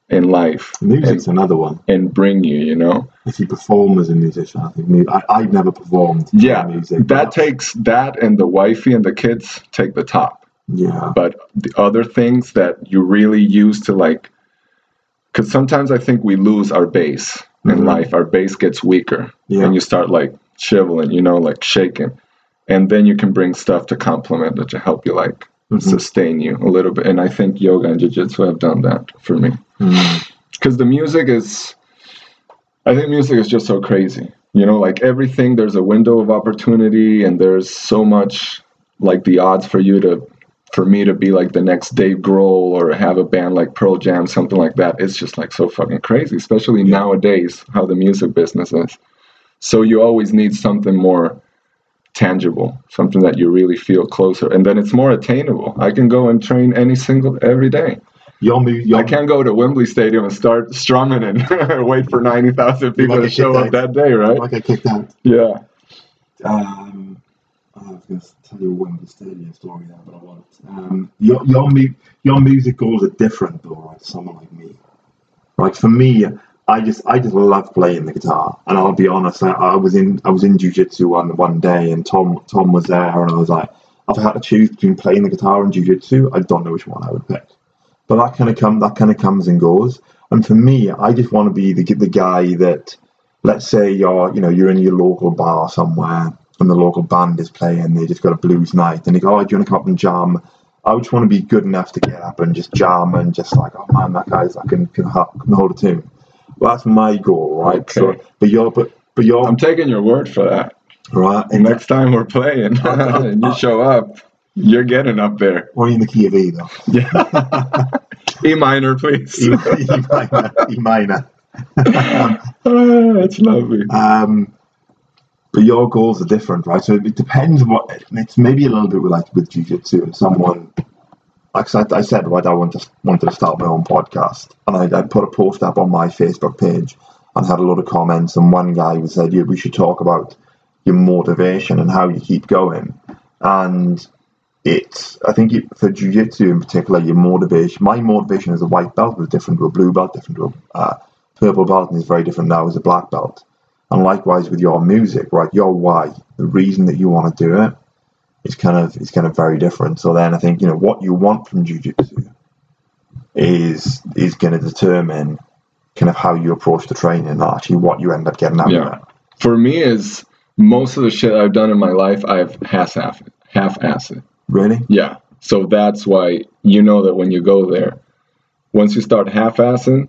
Speaker 2: in life
Speaker 1: Music's another one.
Speaker 2: and bring you, you know.
Speaker 1: If you perform as a musician, I think I, I've never performed
Speaker 2: Yeah,
Speaker 1: music.
Speaker 2: that takes that and the wifey and the kids take the top.
Speaker 1: yeah,
Speaker 2: But the other things that you really use to like, because sometimes I think we lose our base in
Speaker 1: Mhm.
Speaker 2: life. Our base gets weaker,
Speaker 1: Yeah.
Speaker 2: and you start like shriveling, you know, like shaking, and then you can bring stuff to complement it to help you like
Speaker 1: Mhm.
Speaker 2: sustain you a little bit. And I think yoga and jiu-jitsu have done that for me.
Speaker 1: Mm.
Speaker 2: because the music is i think music is just so crazy you know like everything there's a window of opportunity and there's so much like the odds for you to for me to be like the next dave grohl or have a band like pearl jam something like that it's just like so fucking crazy especially
Speaker 1: Yeah.
Speaker 2: nowadays how the music business is so you always need something more tangible something that you really feel closer and then it's more attainable i can go and train any single every day
Speaker 1: your mu- your
Speaker 2: I can't go to Wembley Stadium and start strumming and wait for 90,000 people to show up that day, right?
Speaker 1: Like I kicked out.
Speaker 2: Yeah.
Speaker 1: Um, I was going to tell you a Wembley Stadium story there, but I won't. Um, your your your music goals are different though, right? Someone like me, like for me, I just I just love playing the guitar, and I'll be honest. I, I was in I was in jujitsu one one day, and Tom Tom was there, and I was like, if I had to choose between playing the guitar and jujitsu, I don't know which one I would pick. But that kind of come that kind of comes and goes. And for me, I just want to be the the guy that, let's say you're you know you're in your local bar somewhere and the local band is playing, they just got a blues night, and they go, oh, do you want to come up and jam? I just want to be good enough to get up and just jam and just like, oh man, that guy's I can can, can hold a tune. That's my goal, right?
Speaker 2: Okay.
Speaker 1: So, but you're but but you're
Speaker 2: I'm taking your word for that.
Speaker 1: right.
Speaker 2: And next time we're playing and you show up, you're getting up there.
Speaker 1: What in the key of E though?
Speaker 2: Yeah. e minor, please.
Speaker 1: E, e minor. E minor.
Speaker 2: Ah, that's lovely.
Speaker 1: Um, but your goals are different, right? So it depends what it's maybe a little bit like with jiu-jitsu and someone like I, I said, right, I wanted to, wanted to start my own podcast and I, I put a post up on my Facebook page and had a lot of comments and one guy said, yeah, we should talk about your motivation and how you keep going. And it's, I think it, for jiu-jitsu in particular, your motivation, my motivation as a white belt was different to a blue belt, different to a uh, purple belt, and is very different now as a black belt. And likewise with your music, right? Your why, the reason that you want to do it, is kind of is kind of very different. So then I think you know what you want from jujitsu is is going to determine kind of how you approach the training and actually what you end up getting out
Speaker 2: Yeah.
Speaker 1: of it.
Speaker 2: For me, is most of the shit I've done in my life, I've half half half assed it.
Speaker 1: Really?
Speaker 2: Yeah. So that's why you know that when you go there, once you start half assing,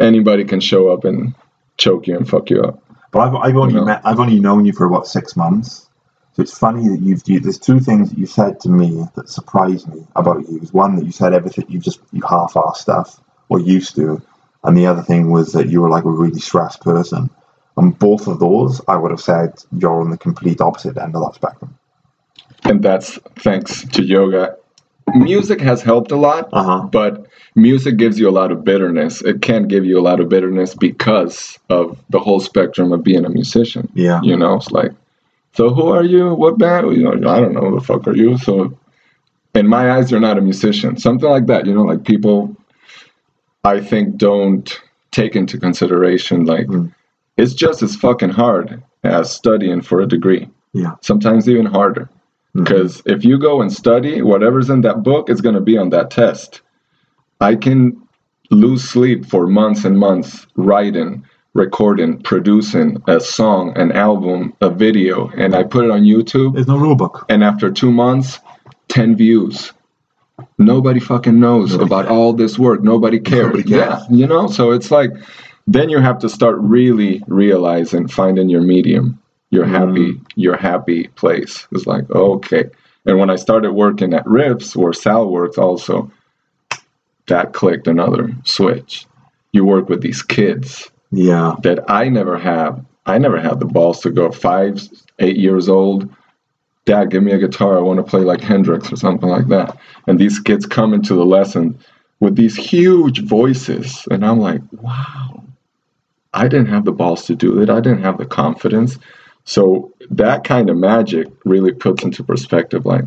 Speaker 2: anybody can show up and choke you and fuck you up.
Speaker 1: But I've, I've only
Speaker 2: No.
Speaker 1: met I've only known you for about six months. So it's funny that you've you, there's two things that you said to me that surprised me about you. Is one that you said everything you just you half-ass stuff or used to, and the other thing was that you were like a really stressed person. And both of those, I would have said you're on the complete opposite end of that spectrum.
Speaker 2: And that's thanks to yoga music has helped a lot,
Speaker 1: Uh-huh.
Speaker 2: but music gives you a lot of bitterness. It can give you a lot of bitterness because of the whole spectrum of being a musician.
Speaker 1: Yeah.
Speaker 2: You know, it's like, so who are you? What band? You know, I don't know. Who the fuck are you? So, in my eyes, you're not a musician. Something like that. You know, like people, I think, don't take into consideration like
Speaker 1: Mm.
Speaker 2: it's just as fucking hard as studying for a degree.
Speaker 1: Yeah.
Speaker 2: Sometimes even harder. Because if you go and study, whatever's in that book is going to be on that test. I can lose sleep for months and months writing, recording, producing a song, an album, a video, and I put it on YouTube.
Speaker 1: There's no rule book.
Speaker 2: And after two months, 10 views. Nobody fucking knows
Speaker 1: Nobody
Speaker 2: about
Speaker 1: cares.
Speaker 2: all this work. Nobody cares.
Speaker 1: Nobody cares.
Speaker 2: Yeah, you know? So it's like, then you have to start really realizing, finding your medium, your
Speaker 1: Mm.
Speaker 2: happy, your happy place. It's like, okay. And when I started working at Riffs, where Sal works also, that clicked another switch. You work with these kids
Speaker 1: Yeah.
Speaker 2: that I never have. I never had the balls to go five, eight years old. Dad, give me a guitar. I want to play like Hendrix or something like that. And these kids come into the lesson with these huge voices. And I'm like, wow, I didn't have the balls to do it. I didn't have the confidence. So that kind of magic really puts into perspective like,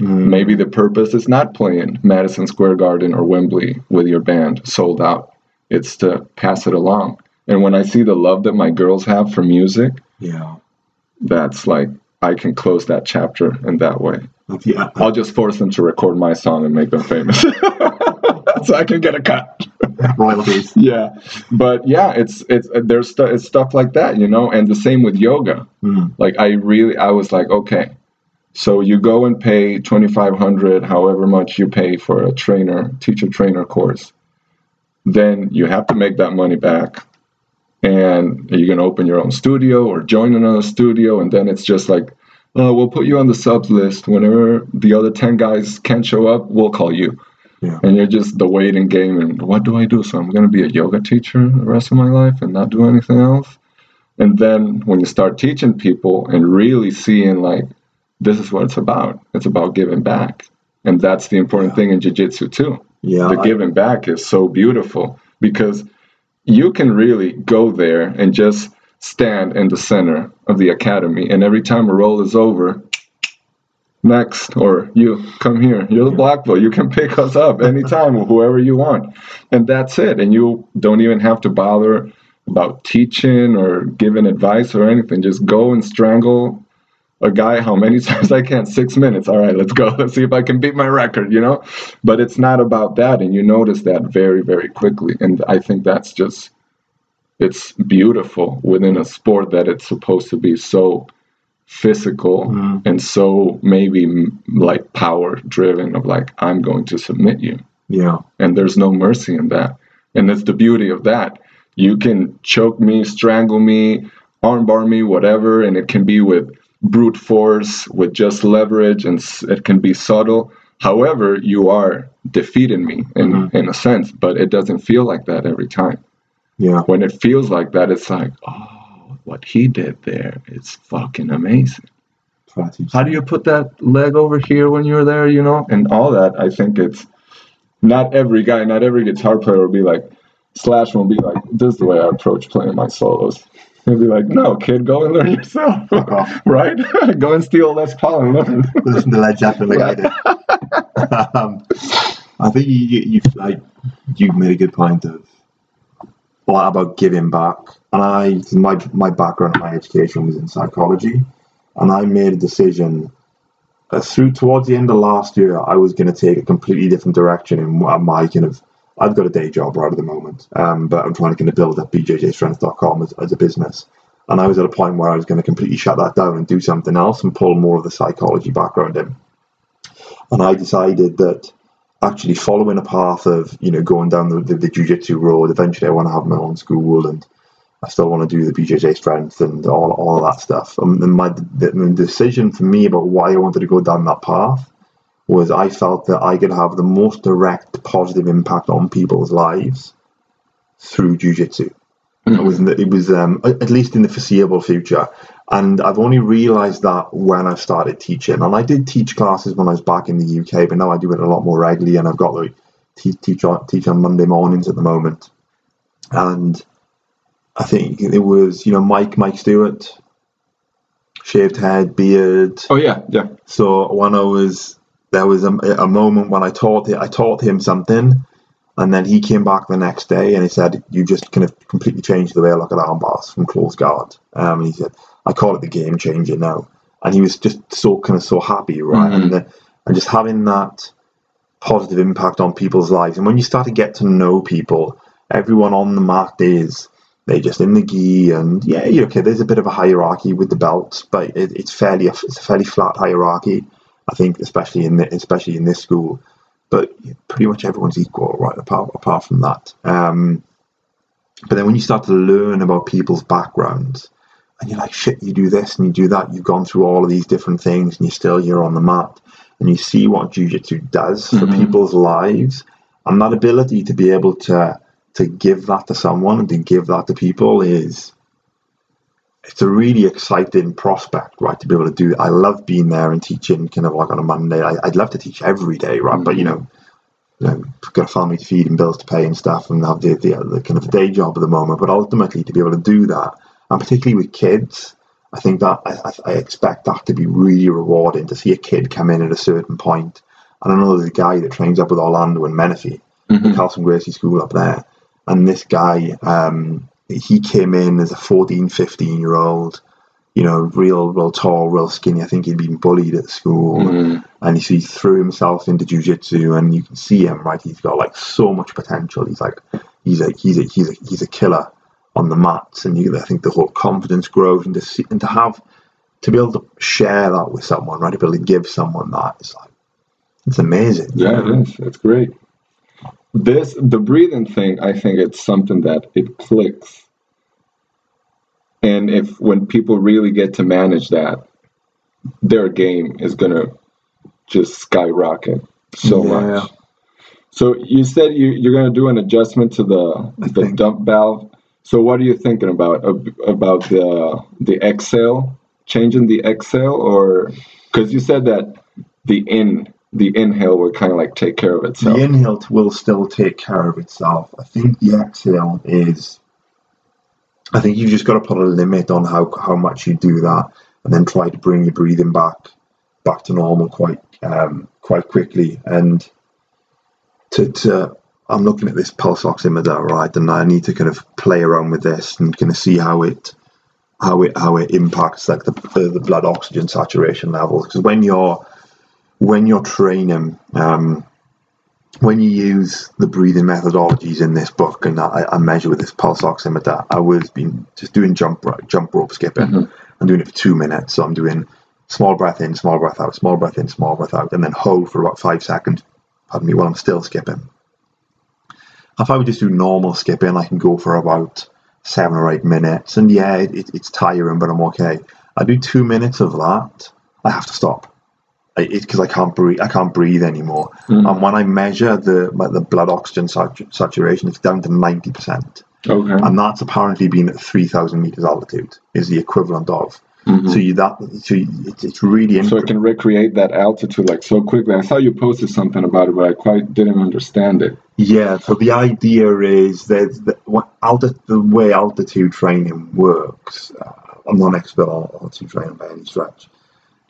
Speaker 1: Mm.
Speaker 2: maybe the purpose is not playing Madison Square Garden or Wembley with your band sold out. It's to pass it along. And when I see the love that my girls have for music,
Speaker 1: Yeah.
Speaker 2: that's like I can close that chapter in that way.
Speaker 1: Yeah.
Speaker 2: I'll just force them to record my song and make them famous. so I can get a cut.
Speaker 1: Royalties.
Speaker 2: yeah. But yeah, it's it's there's stu- it's stuff like that, you know, and the same with yoga.
Speaker 1: Mm.
Speaker 2: Like I really I was like, okay. So you go and pay 2500 however much you pay for a trainer, teacher trainer course. Then you have to make that money back. And you're going to open your own studio or join another studio and then it's just like oh, we'll put you on the subs list. Whenever the other 10 guys can't show up, we'll call you.
Speaker 1: Yeah.
Speaker 2: And you're just the waiting game. And what do I do? So I'm going to be a yoga teacher the rest of my life and not do anything else. And then when you start teaching people and really seeing, like, this is what it's about, it's about giving back. And that's the important
Speaker 1: Yeah.
Speaker 2: thing in jiu jitsu, too.
Speaker 1: Yeah.
Speaker 2: the
Speaker 1: I-
Speaker 2: giving back is so beautiful because you can really go there and just stand in the center of the academy. And every time a roll is over, next, or you come here, you're the black belt. You can pick us up anytime, whoever you want. And that's it. And you don't even have to bother about teaching or giving advice or anything. Just go and strangle a guy how many times I can? Six minutes. All right, let's go. Let's see if I can beat my record, you know? But it's not about that. And you notice that very, very quickly. And I think that's just, it's beautiful within a sport that it's supposed to be so physical
Speaker 1: Mhm.
Speaker 2: and so maybe like power driven of like, I'm going to submit you
Speaker 1: Yeah.
Speaker 2: and there's no mercy in that. And that's the beauty of that. You can choke me, strangle me, armbar me, whatever, and it can be with brute force, with just leverage, and it can be subtle. However, you are defeating me in,
Speaker 1: Mhm.
Speaker 2: in a sense, but it doesn't feel like that every time.
Speaker 1: Yeah.
Speaker 2: When it feels like that, it's like, oh, what he did there is fucking amazing
Speaker 1: Try to teach
Speaker 2: how do you put that leg over here when you're there, you know? And all that, I think it's not every guy, not every guitar player will be like, Slash will be like, this is the way I approach playing my solos. He'll be like, no, kid, go and learn yourself.
Speaker 1: Fuck off.
Speaker 2: right? go and steal Les Paul and learn.
Speaker 1: listen to Led Zeppelin like I did. um, I think you, you, you like you made a good point of well, about giving back. And I, my my background, my education was in psychology, and I made a decision uh, through towards the end of last year. I was going to take a completely different direction in my kind of. I've got a day job right at the moment, um, but I'm trying to kind of build up bjjstrength.com as, as a business. And I was at a point where I was going to completely shut that down and do something else and pull more of the psychology background in. And I decided that actually following a path of, you know, going down the, the, the jiu-jitsu road, eventually I want to have my own school and I still want to do the BJJ strength and all, all of that stuff. And my the, the decision for me about why I wanted to go down that path was I felt that I could have the most direct positive impact on people's lives through jiu-jitsu. It was, it was um, at least in the foreseeable future. And I've only realized that when I started teaching. And I did teach classes when I was back in the UK, but now I do it a lot more regularly. And I've got like teach teach on, teach on Monday mornings at the moment. And I think it was you know Mike Mike Stewart, shaved head, beard.
Speaker 2: Oh yeah, yeah.
Speaker 1: So when I was there was a, a moment when I taught I taught him something, and then he came back the next day and he said, "You just kind of completely changed the way I look at arm bars from close guard." Um, and he said, "I call it the game changer now." And he was just so kind of so happy, right? Mm-hmm. And the, and just having that positive impact on people's lives. And when you start to get to know people, everyone on the mat is they're just in the gi, and yeah, okay. There's a bit of a hierarchy with the belts, but it, it's fairly it's a fairly flat hierarchy. I think, especially in the, especially in this school, but pretty much everyone's equal, right? Apart apart from that. Um, but then when you start to learn about people's backgrounds, and you're like, shit, you do this and you do that. You've gone through all of these different things, and you're still here on the mat, and you see what jujitsu does for mm-hmm. people's lives, and that ability to be able to to give that to someone and to give that to people is it's a really exciting prospect, right? To be able to do. I love being there and teaching, kind of like on a Monday. I, would love to teach every day, right? Mm-hmm. But you know, you know, got a family to feed and bills to pay and stuff, and have the, the, the kind of day job at the moment. But ultimately, to be able to do that, and particularly with kids, I think that I, I expect that to be really rewarding to see a kid come in at a certain point. And I know there's a guy that trains up with Orlando and Menifee, mm-hmm. the Carlson Gracie School up there and this guy, um, he came in as a 14, 15 year old, you know, real, real tall, real skinny. I think he'd been bullied at school, mm. and he, he threw himself into jujitsu, and you can see him, right? He's got like so much potential. He's like, he's a, he's a, he's a, he's a killer on the mats, and you, I think the whole confidence grows, and to see, and to have, to be able to share that with someone, right? To be able to give someone that, it's like, it's amazing.
Speaker 2: Yeah, it is. It's great this the breathing thing i think it's something that it clicks and if when people really get to manage that their game is gonna just skyrocket so yeah. much so you said you, you're gonna do an adjustment to the the dump valve so what are you thinking about about the the exhale changing the exhale or because you said that the in the inhale will kind of like take care of itself.
Speaker 1: The inhale will still take care of itself. I think the exhale is. I think you've just got to put a limit on how how much you do that, and then try to bring your breathing back back to normal quite um, quite quickly. And to, to I'm looking at this pulse oximeter, right, and I need to kind of play around with this and kind of see how it how it how it impacts like the the, the blood oxygen saturation levels. Because when you're when you're training, um, when you use the breathing methodologies in this book, and I, I measure with this pulse oximeter, I was been just doing jump jump rope skipping. Mm-hmm. I'm doing it for two minutes, so I'm doing small breath in, small breath out, small breath in, small breath out, and then hold for about five seconds. Pardon me, while I'm still skipping. If I would just do normal skipping, I can go for about seven or eight minutes, and yeah, it, it's tiring, but I'm okay. I do two minutes of that, I have to stop because I can't breathe. I can't breathe anymore. Mm. And when I measure the the blood oxygen saturation, it's down to ninety percent. Okay. And that's apparently been at three thousand meters altitude. Is the equivalent of. Mm-hmm. So you that so you, it's, it's really
Speaker 2: so it can recreate that altitude like so quickly. I saw you posted something about it, but I quite didn't understand it.
Speaker 1: Yeah. So the idea is that the, what alti- the way altitude training works. Uh, I'm not an expert on altitude training by any stretch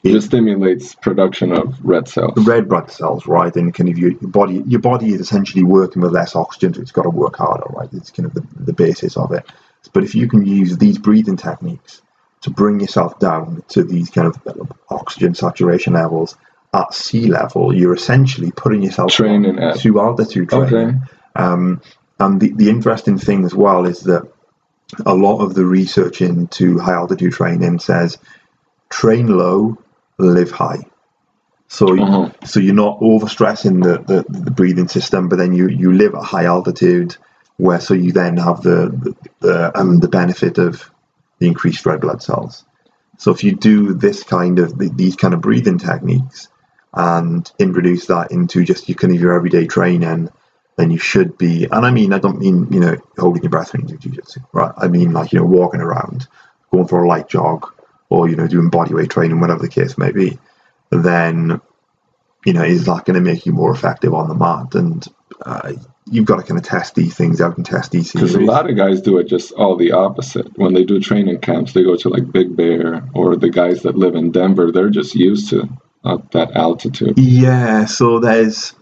Speaker 2: it stimulates production of red cells.
Speaker 1: Red blood cells, right? And kind of your, your body, your body is essentially working with less oxygen, so it's got to work harder, right? It's kind of the, the basis of it. But if you can use these breathing techniques to bring yourself down to these kind of oxygen saturation levels at sea level, you're essentially putting yourself
Speaker 2: training at
Speaker 1: to altitude training. Okay. Um, and the, the interesting thing as well is that a lot of the research into high altitude training says train low live high. So, uh-huh. so you're not overstressing the, the, the, breathing system, but then you, you live at high altitude, where so you then have the the, the, um, the benefit of the increased red blood cells. So if you do this kind of these kind of breathing techniques and introduce that into just your kind of your everyday training, then you should be. And I mean, I don't mean you know holding your breath when you do right? I mean like you know walking around, going for a light jog, or you know doing bodyweight training, whatever the case may be, then you know is that going to make you more effective on the mat? And uh, you've got to kind of test these things out and test these
Speaker 2: Because a lot of guys do it just all the opposite. When they do training camps, they go to like Big Bear or the guys that live in Denver. They're just used to uh, that altitude.
Speaker 1: Yeah, so there's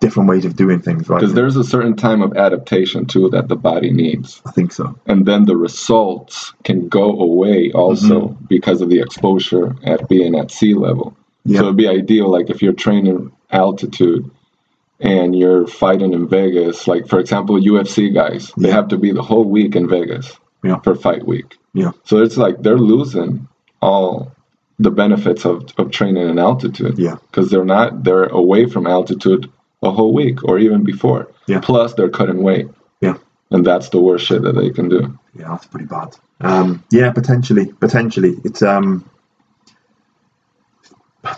Speaker 1: different ways of doing things, right?
Speaker 2: Because there's a certain time of adaptation too that the body needs.
Speaker 1: I think so.
Speaker 2: And then the results can go away also mm-hmm. because of the exposure at being at sea level. Yep. So it'd be ideal, like if you're training altitude and you're fighting in Vegas, like for example, UFC guys, they have to be the whole week in Vegas
Speaker 1: yeah.
Speaker 2: for fight week.
Speaker 1: Yeah.
Speaker 2: So it's like they're losing all the benefits of, of training in altitude.
Speaker 1: Yeah.
Speaker 2: Because they're not they're away from altitude a whole week or even before.
Speaker 1: Yeah.
Speaker 2: Plus they're cutting weight.
Speaker 1: Yeah.
Speaker 2: And that's the worst shit that they can do.
Speaker 1: Yeah, that's pretty bad. Um, yeah, potentially, potentially. It's um,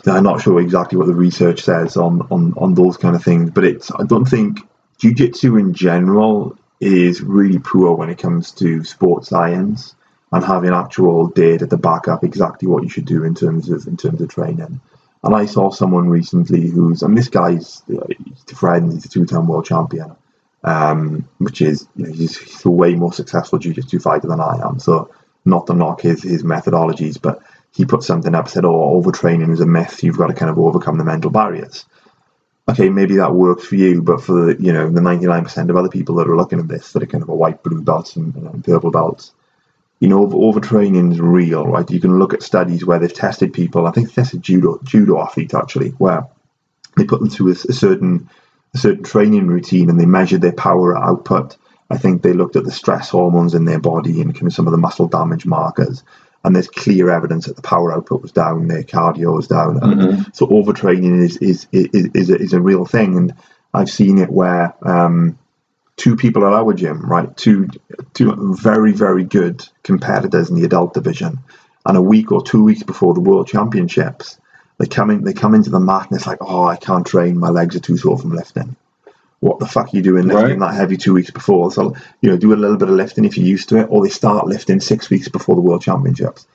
Speaker 1: I'm not sure exactly what the research says on, on, on those kind of things, but it's I don't think jiu-jitsu in general is really poor when it comes to sports science and having actual data to back up exactly what you should do in terms of in terms of training. And I saw someone recently who's and this guy's he's a friend, he's a two-time world champion, um, which is you know, he's, he's a way more successful jiu-jitsu fighter than I am. So not to knock his his methodologies, but he put something up, said, "Oh, overtraining is a myth. You've got to kind of overcome the mental barriers." Okay, maybe that works for you, but for the you know the ninety nine percent of other people that are looking at this that are kind of a white, blue belts and, and purple belts, you know, overtraining is real, right? You can look at studies where they've tested people. I think they tested judo judo athletes actually, where they put them through a, a certain a certain training routine and they measured their power output. I think they looked at the stress hormones in their body and kind of some of the muscle damage markers and there's clear evidence that the power output was down, their cardio was down. Mm-hmm. So overtraining is is is is a, is a real thing, and I've seen it where um, two people at our gym, right, two two very very good competitors in the adult division, and a week or two weeks before the world championships, they come in they come into the mat and it's like, oh, I can't train, my legs are too sore from lifting what the fuck are you doing lifting right. that heavy two weeks before? So, you know, do a little bit of lifting if you're used to it, or they start lifting six weeks before the World Championships.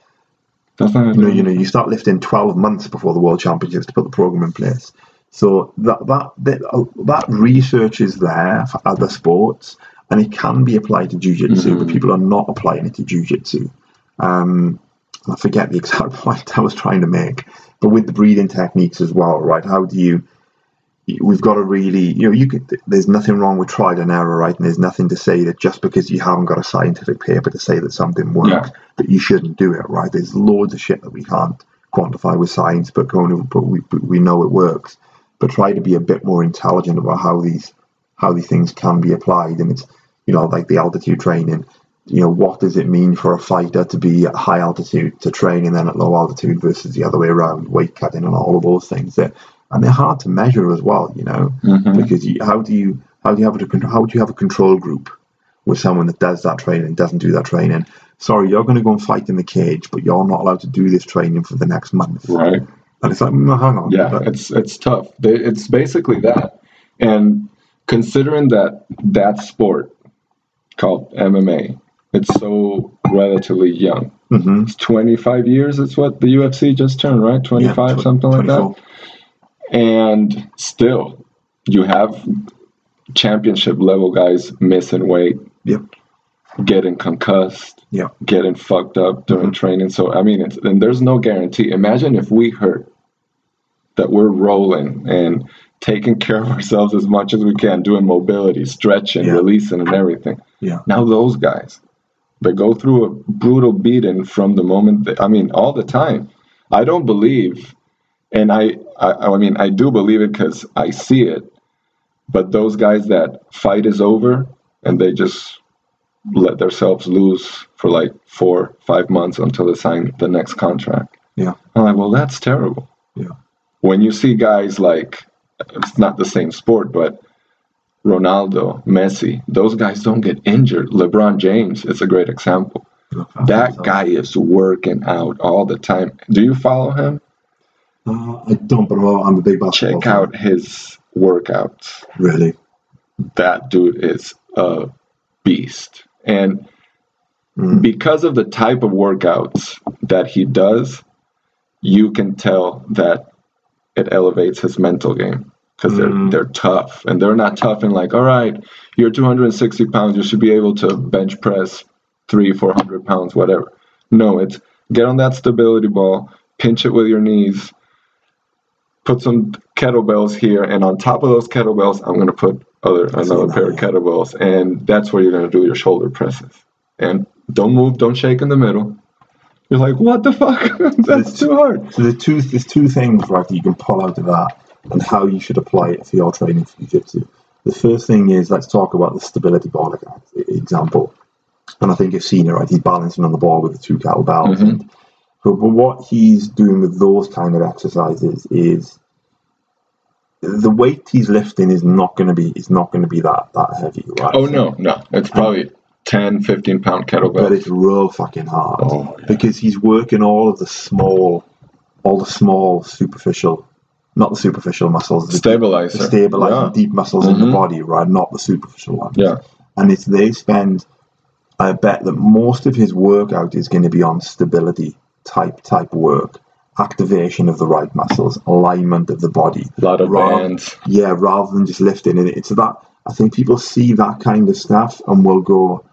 Speaker 2: That's
Speaker 1: you know, you know, you start lifting 12 months before the World Championships to put the program in place. So that that that, uh, that research is there for other sports, and it can be applied to jiu-jitsu, mm-hmm. but people are not applying it to jiu-jitsu. Um, I forget the exact point I was trying to make, but with the breathing techniques as well, right? How do you we've got to really, you know, you could, there's nothing wrong with trial and error, right? And there's nothing to say that just because you haven't got a scientific paper to say that something works, yeah. that you shouldn't do it, right? There's loads of shit that we can't quantify with science, but going, but we, we know it works. But try to be a bit more intelligent about how these, how these things can be applied. And it's, you know, like the altitude training. You know, what does it mean for a fighter to be at high altitude to train and then at low altitude versus the other way around, weight cutting and all of those things that and they're hard to measure as well. You know,
Speaker 2: mm-hmm.
Speaker 1: because you, how do you how do you have a how do you have a control group with someone that does that training and doesn't do that training? Sorry, you're going to go and fight in the cage, but you're not allowed to do this training for the next month.
Speaker 2: Right.
Speaker 1: And it's like, no, hang on.
Speaker 2: Yeah, it's it's tough. It's basically that, and considering that that sport called MMA, it's so relatively young.
Speaker 1: Mm-hmm.
Speaker 2: It's 25 years. It's what the UFC just turned, right? 25, yeah, tw- something 24. like that and still you have championship level guys missing weight
Speaker 1: yep
Speaker 2: getting concussed
Speaker 1: yeah
Speaker 2: getting fucked up during mm-hmm. training so i mean it's and there's no guarantee imagine if we heard that we're rolling and taking care of ourselves as much as we can doing mobility stretching yeah. releasing and everything
Speaker 1: yeah
Speaker 2: now those guys they go through a brutal beating from the moment that, i mean all the time i don't believe and I, I, I mean, I do believe it because I see it. But those guys that fight is over and they just let themselves lose for like four, five months until they sign the next contract.
Speaker 1: Yeah.
Speaker 2: I'm like, well, that's terrible.
Speaker 1: Yeah.
Speaker 2: When you see guys like, it's not the same sport, but Ronaldo, Messi, those guys don't get injured. LeBron James is a great example. That guy is working out all the time. Do you follow him?
Speaker 1: Uh, I don't, but I'm a big basketball.
Speaker 2: Check out his workouts.
Speaker 1: Really?
Speaker 2: That dude is a beast. And mm. because of the type of workouts that he does, you can tell that it elevates his mental game because they're
Speaker 1: Mm.
Speaker 2: they're tough and they're not tough in like, all right, you're 260 pounds, you should be able to bench press three, 400 pounds, whatever. No, it's get on that stability ball, pinch it with your knees, put some kettlebells here, and on top of those kettlebells, I'm gonna put other another pair of kettlebells, and that's where you're gonna do your shoulder presses. And don't move, don't shake in the middle. You're like, what the fuck? that's
Speaker 1: It's-
Speaker 2: too hard.
Speaker 1: So there's two there's two things right that you can pull out of that and how you should apply it for your training for jiu-jitsu. The first thing is let's talk about the stability ball like, example. And I think you've seen it right. He's balancing on the ball with the two kettlebells.
Speaker 2: Mhm.
Speaker 1: And, but, but what he's doing with those kind of exercises is the weight he's lifting is not going to be is not going to be that that heavy, right?
Speaker 2: Oh no, no. It's probably 10, 15 pound kettlebell.
Speaker 1: but it's real fucking hard
Speaker 2: Oh, yeah.
Speaker 1: because he's working all of the small, all the small superficial, not the superficial muscles, the,
Speaker 2: Stabilizer.
Speaker 1: the stabilizing
Speaker 2: Yeah.
Speaker 1: deep muscles in the
Speaker 2: Mhm.
Speaker 1: body, right? Not the superficial ones.
Speaker 2: Yeah.
Speaker 1: And it's they spend. I bet that most of his workout is going to be on stability type type work, activation of the right muscles, alignment of the body.
Speaker 2: A lot of
Speaker 1: Ra-
Speaker 2: bands.
Speaker 1: yeah, rather than just lifting it. It's that I think people see that kind of stuff and will go,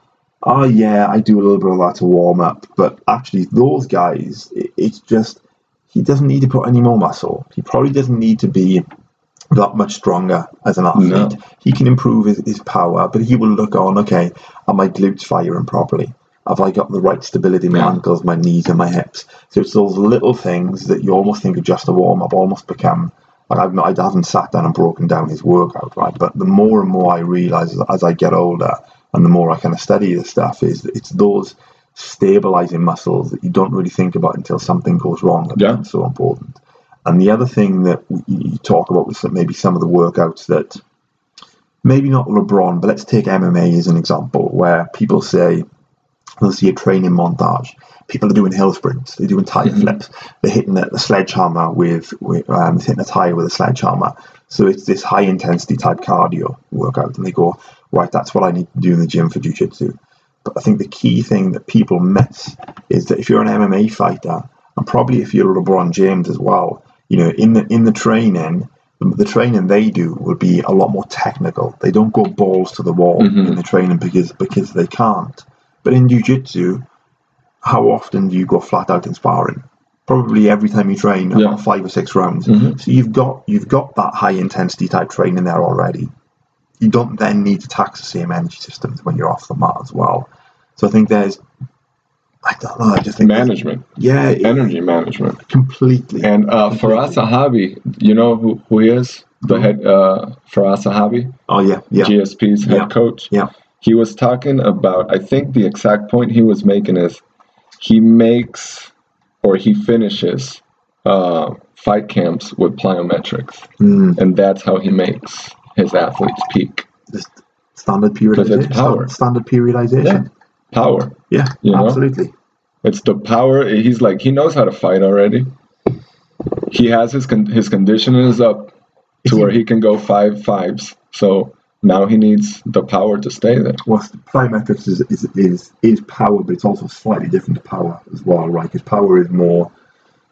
Speaker 1: "Oh yeah, I do a little bit of that to warm up." But actually, those guys, it, it's just he doesn't need to put any more muscle. He probably doesn't need to be that much stronger as an athlete.
Speaker 2: No.
Speaker 1: He can improve his, his power, but he will look on, okay, are my glutes firing properly? Have I got the right stability in my
Speaker 2: Yeah.
Speaker 1: ankles, my knees, and my hips? So it's those little things that you almost think are just a warm up, almost become like I've not, I haven't sat down and broken down his workout, right? But the more and more I realize as, as I get older, and the more I kind of study this stuff, is that it's those stabilizing muscles that you don't really think about until something goes wrong. That
Speaker 2: Yeah.
Speaker 1: so important. And the other thing that we- you talk about was maybe some of the workouts that maybe not LeBron, but let's take MMA as an example, where people say they'll see a training montage. People are doing hill sprints, they're doing tire
Speaker 2: Mhm.
Speaker 1: flips, they're hitting the, the sledgehammer with, with um, hitting a tire with a sledgehammer. So it's this high intensity type cardio workout, and they go, right, that's what I need to do in the gym for jiu-jitsu. But I think the key thing that people miss is that if you're an MMA fighter, and probably if you're a LeBron James as well, you know, in the in the training, the, training they do will be a lot more technical. They don't go balls to the wall
Speaker 2: Mhm.
Speaker 1: in the training because because they can't. But in jiu-jitsu, how often do you go flat out in sparring? Probably every time you train,
Speaker 2: Yeah.
Speaker 1: about five or six rounds.
Speaker 2: Mhm.
Speaker 1: So you've got you've got that high intensity type training there already. You don't then need to tax the same energy systems when you're off the mat as well. So I think there's, I don't know, I just think
Speaker 2: Management.
Speaker 1: yeah,
Speaker 2: Energy management.
Speaker 1: completely.
Speaker 2: And uh, Firas Zahabi, you know who, who he is? The
Speaker 1: Who?
Speaker 2: head, uh, Firas Zahabi,
Speaker 1: oh yeah, yeah,
Speaker 2: GSP's head
Speaker 1: Yeah.
Speaker 2: coach.
Speaker 1: yeah.
Speaker 2: He was talking about, I think the exact point he was making is he makes or he finishes uh, fight camps with plyometrics.
Speaker 1: Mm,
Speaker 2: And that's how he makes his athletes peak.
Speaker 1: just standard periodization.
Speaker 2: power.
Speaker 1: Standard periodization. Yeah.
Speaker 2: Power.
Speaker 1: Yeah,
Speaker 2: You know?
Speaker 1: absolutely.
Speaker 2: It's the power. He's like he knows how to fight already. He has his con- his conditioning is up to
Speaker 1: he-
Speaker 2: where he can go five fives. So now he needs the power to stay there.
Speaker 1: Well, plyometrics is, is is is power, but it's also slightly different to power as well, right? Because power is more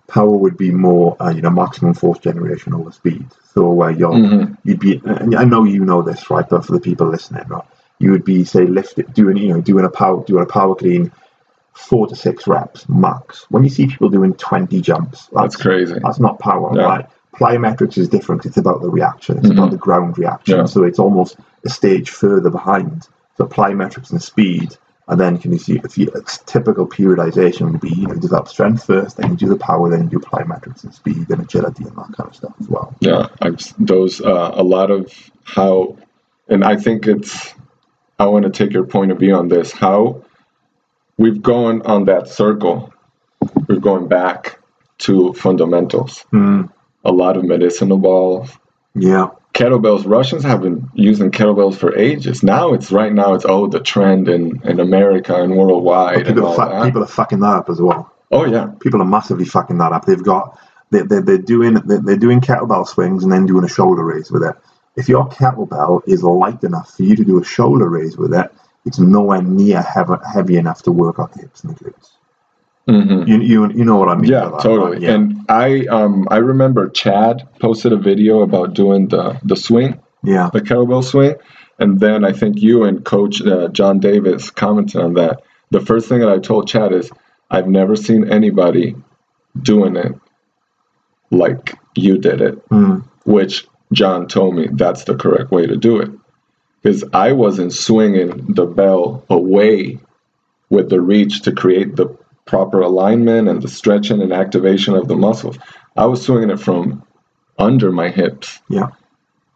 Speaker 1: power would be more uh, you know maximum force generation over speed. So where you're
Speaker 2: Mhm.
Speaker 1: you'd be, and I know you know this, right? But for the people listening, right, you would be say lift it, doing you know doing a power doing a power clean, four to six reps max. When you see people doing twenty jumps,
Speaker 2: That's crazy.
Speaker 1: that's not power,
Speaker 2: Yeah.
Speaker 1: right? Plyometrics is different. It's about the reaction. It's about
Speaker 2: Mhm.
Speaker 1: the ground reaction.
Speaker 2: Yeah.
Speaker 1: So it's almost a stage further behind. So plyometrics and speed, and then can you see if a typical periodization would be you know develop strength first, then you do the power, then you do plyometrics and speed and agility and that kind of stuff as well.
Speaker 2: Yeah, I've, those uh, a lot of how, and I think it's. I want to take your point of view on this. How we've gone on that circle. We're going back to fundamentals.
Speaker 1: Mm,
Speaker 2: A lot of medicinal balls,
Speaker 1: yeah,
Speaker 2: kettlebells. Russians have been using kettlebells for ages. Now it's right now it's oh the trend in, in America and worldwide and
Speaker 1: people
Speaker 2: all
Speaker 1: are,
Speaker 2: that.
Speaker 1: people are fucking that up as well.
Speaker 2: oh yeah,
Speaker 1: People are massively fucking that up. They've got they they're, they're doing they're, they're doing kettlebell swings and then doing a shoulder raise with it. If your kettlebell is light enough for you to do a shoulder raise with it, it's nowhere near heavy, heavy enough to work on the hips and the glutes. Mm-hmm. You, you you know what I mean?
Speaker 2: Yeah, totally. Yeah. And I um I remember Chad posted a video about doing the the swing,
Speaker 1: yeah,
Speaker 2: the kettlebell swing, and then I think you and Coach uh, John Davis commented on that. The first thing that I told Chad is I've never seen anybody doing it like you did it,
Speaker 1: mm.
Speaker 2: which John told me that's the correct way to do it because I wasn't swinging the bell away with the reach to create the proper alignment and the stretching and activation of the muscles. I was swinging it from under my hips.
Speaker 1: Yeah.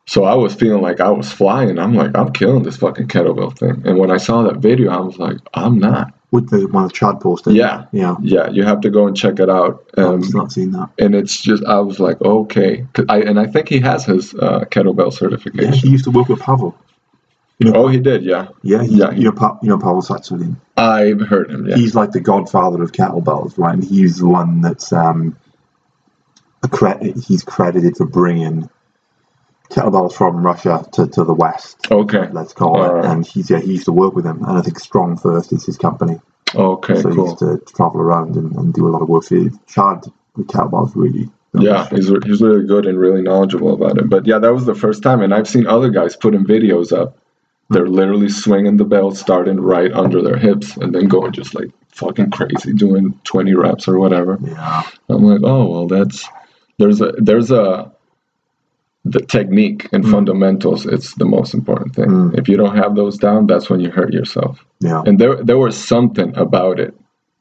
Speaker 2: So I was feeling like I was flying. I'm like, I'm killing this fucking kettlebell thing. And when I saw that video, I was like, I'm not.
Speaker 1: With the one of Chad posted.
Speaker 2: Yeah.
Speaker 1: Yeah.
Speaker 2: Yeah. You have to go and check it out.
Speaker 1: Um, I've not seen that.
Speaker 2: And it's just, I was like, okay. I, and I think he has his uh, kettlebell certification.
Speaker 1: Yeah, he used to work with Pavel.
Speaker 2: Oh, he did, yeah.
Speaker 1: Yeah, he, yeah. You know, pa- you know Pavel Tsatsouline.
Speaker 2: I've heard him. Yeah.
Speaker 1: He's like the godfather of kettlebells, right? And he's the one that's um, cre- he's credited for bringing kettlebells from Russia to, to the West.
Speaker 2: Okay,
Speaker 1: let's call All it. Right. And he's yeah, he used to work with him, and I think StrongFirst is his company.
Speaker 2: Okay,
Speaker 1: so
Speaker 2: cool.
Speaker 1: he used to travel around and, and do a lot of work for you. Chad with kettlebells really
Speaker 2: yeah, he's he's really good and really knowledgeable about it. But yeah, that was the first time, and I've seen other guys putting videos up. They're literally swinging the belt, starting right under their hips, and then going just like fucking crazy, doing 20 reps or whatever.
Speaker 1: Yeah.
Speaker 2: I'm like, oh well, that's there's a there's a the technique and mm. fundamentals. It's the most important thing. Mm. If you don't have those down, that's when you hurt yourself.
Speaker 1: Yeah.
Speaker 2: And there there was something about it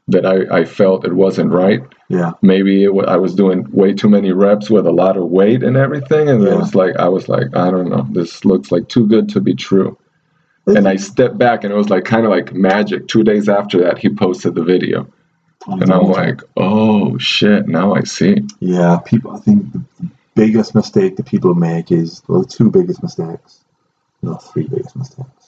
Speaker 2: that I, I felt it wasn't right.
Speaker 1: Yeah.
Speaker 2: Maybe it, I was doing way too many reps with a lot of weight and everything, and yeah. it was like I was like, I don't know, this looks like too good to be true. And I stepped back, and it was like kind of like magic. Two days after that, he posted the video, oh, and I'm like, oh shit, now I see.
Speaker 1: Yeah, people. I think the biggest mistake that people make is well, the two biggest mistakes, not three biggest mistakes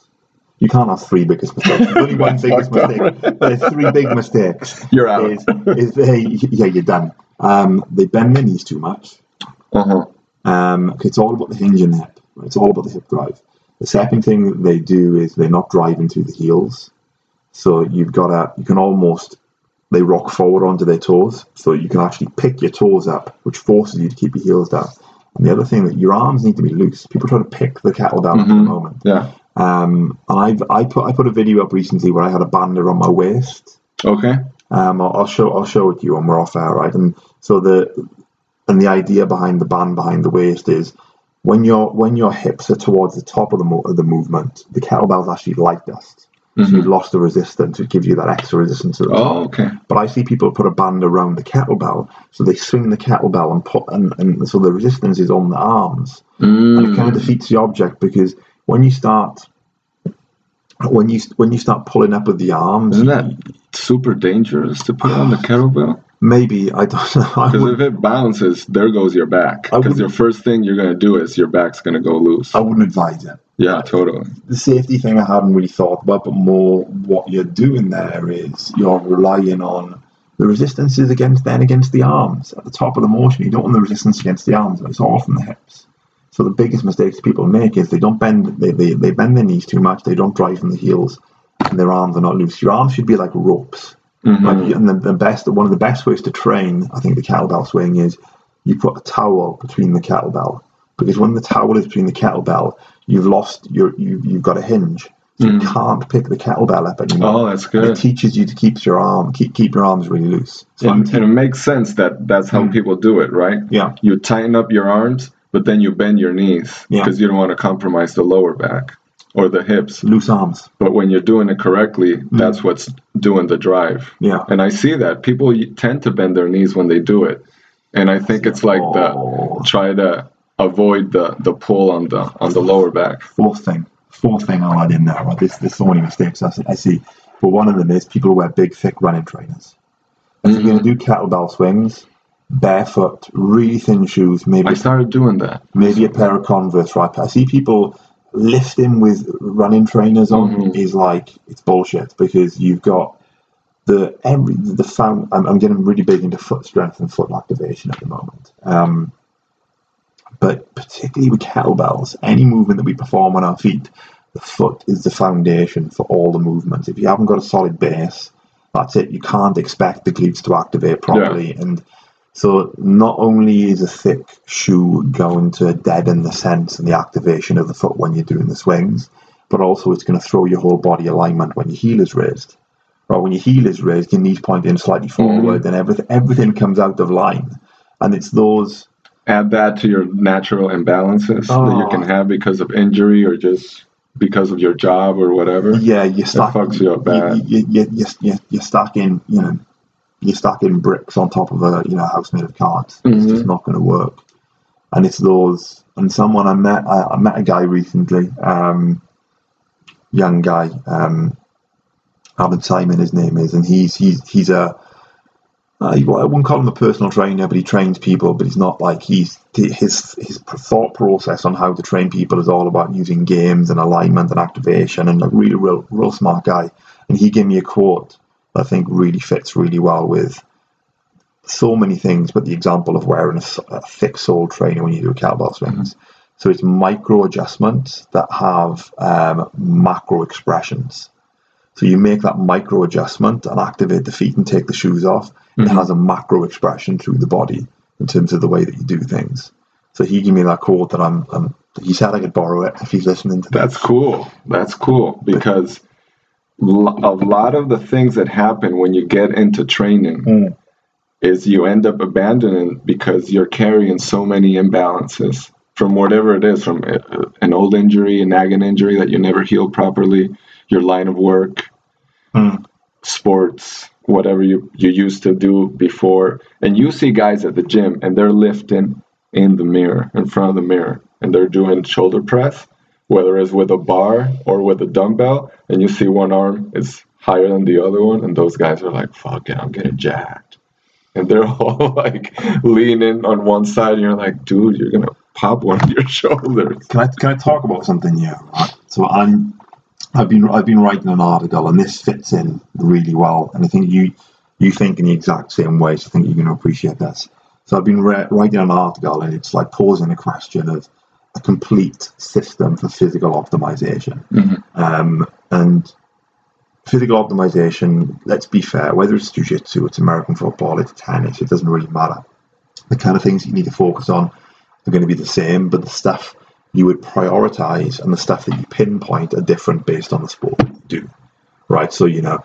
Speaker 1: you can't have three biggest mistakes. There's only one biggest mistake. There's three big mistakes.
Speaker 2: You're out.
Speaker 1: Is, is they, yeah, you're done. Um, they bend their knees too much.
Speaker 2: Uh-huh.
Speaker 1: Um, it's all about the hinge and hip. It's all about the hip drive. The second thing they do is they're not driving through the heels. So you've got to, you can almost, they rock forward onto their toes. So you can actually pick your toes up, which forces you to keep your heels down. And the other thing that your arms need to be loose. People try to pick the kettlebell mm-hmm. at the mm-hmm. moment.
Speaker 2: Yeah.
Speaker 1: Um, I've I put I put a video up recently where I had a band around my waist.
Speaker 2: Okay.
Speaker 1: Um, I'll, I'll show I'll show it to you when we're off air, right? And so the and the idea behind the band behind the waist is when your when your hips are towards the top of the mo- of the movement, the kettlebell's actually light dust. Mm-hmm. So you've lost the resistance. It gives you that extra resistance.
Speaker 2: oh, okay.
Speaker 1: But I see people put a band around the kettlebell, so they swing the kettlebell and put, and, and so the resistance is on the arms,
Speaker 2: mm.
Speaker 1: and it kind of defeats the object because when you start when you when you start pulling up with the arms,
Speaker 2: isn't that super dangerous to put on the kettlebell?
Speaker 1: Maybe I don't know.
Speaker 2: Because if it bounces, there goes your back. Because your first thing you're gonna do is your back's gonna go loose.
Speaker 1: I wouldn't advise it.
Speaker 2: Yeah, totally.
Speaker 1: The safety thing I hadn't really thought about, but more what you're doing there is you're relying on the resistances against then against the arms at the top of the motion. You don't want the resistance against the arms; it's all from the hips. So the biggest mistakes people make is they don't bend they, they, they bend their knees too much, they don't drive from the heels, and their arms are not loose. Your arms should be like ropes.
Speaker 2: Mm-hmm. Like,
Speaker 1: and the, the best one of the best ways to train, I think, the kettlebell swing is you put a towel between the kettlebell. Because when the towel is between the kettlebell, you've lost your you you've got a hinge. So mm. you can't pick the kettlebell up anymore.
Speaker 2: Oh, that's good.
Speaker 1: And it teaches you to keep your arm keep keep your arms really loose.
Speaker 2: So and, and, it makes sense that that's how mm. people do it, right?
Speaker 1: Yeah.
Speaker 2: You tighten up your arms but then you bend your knees because yeah. you don't want to compromise the lower back or the hips.
Speaker 1: Loose arms.
Speaker 2: But when you're doing it correctly, mm. that's what's doing the drive.
Speaker 1: Yeah.
Speaker 2: And I see that people tend to bend their knees when they do it, and I think it's like oh. the try to avoid the the pull on the on the lower back.
Speaker 1: Fourth thing, fourth thing I'll add in there. Right? There's, there's so many mistakes I see, I see, but one of them is people wear big, thick running trainers. If mm-hmm. you're going to do kettlebell swings, barefoot, really thin shoes. Maybe
Speaker 2: I started doing that.
Speaker 1: Maybe a pair of Converse, right? I see people lifting with running trainers on mm-hmm. is like it's bullshit because you've got the every the found. I'm, I'm, getting really big into foot strength and foot activation at the moment. Um, but particularly with kettlebells, any movement that we perform on our feet, the foot is the foundation for all the movements. If you haven't got a solid base, that's it. You can't expect the glutes to activate properly. Yeah. And so not only is a thick shoe going to deaden the sense and the activation of the foot when you're doing the swings, but also it's going to throw your whole body alignment when your heel is raised. Right, when your heel is raised, your knees pointing slightly forward, mm-hmm. and everything everything comes out of line. And it's those
Speaker 2: add that to your natural imbalances oh. that you can oh. have because of injury or just because of your job or whatever.
Speaker 1: Yeah, you're stuck.
Speaker 2: It fucks you up bad.
Speaker 1: You, you, you, you, you're stuck in, you know, you're stuck in bricks on top of a you know house made of cards. Mm-hmm. It's just not going to work. And it's those. And someone I met, I, I met a guy recently, um, young guy, um, Alan Simon, his name is, and he's he's he's a uh, I wouldn't call him a personal trainer, but he trains people. But he's not like he's his his thought process on how to train people is all about using games and alignment and activation, and a really real real smart guy. And he gave me a quote I think really fits really well with so many things, but the example of wearing a, a thick sole trainer when you do a kettlebell swings. Mm-hmm. So it's micro adjustments that have um, macro expressions. So you make that micro adjustment and activate the feet and take the shoes off. Mm-hmm. It has a macro expression through the body in terms of the way that you do things. So he gave me that quote that I'm, I'm he said I could borrow it if he's listening to
Speaker 2: That's cool. That's cool because a lot of the things that happen when you get into training mm. is you end up abandoning because you're carrying so many imbalances from whatever it is from an old injury, a nagging injury that you never healed properly, your line of work, mm. sports, whatever you, you used to do before. And you see guys at the gym and they're lifting in the mirror, in front of the mirror, and they're doing shoulder press, whether it's with a bar or with a dumbbell, and you see one arm is higher than the other one, and those guys are like, fuck it, I'm getting jacked. And they're all like leaning on one side, and you're like, dude, you're gonna pop one of your shoulders.
Speaker 1: Can I can I talk about something here? So I'm I've been I've been writing an article, and this fits in really well. And I think you you think in the exact same way. So I think you're going to appreciate this. So I've been re- writing an article, and it's like posing a question of a complete system for physical optimization. Mm-hmm. Um, and physical optimization, let's be fair, whether it's jiu-jitsu, it's American football, it's tennis, it doesn't really matter. The kind of things you need to focus on are going to be the same, but the stuff you would prioritize and the stuff that you pinpoint are different based on the sport you do. Right. So, you know,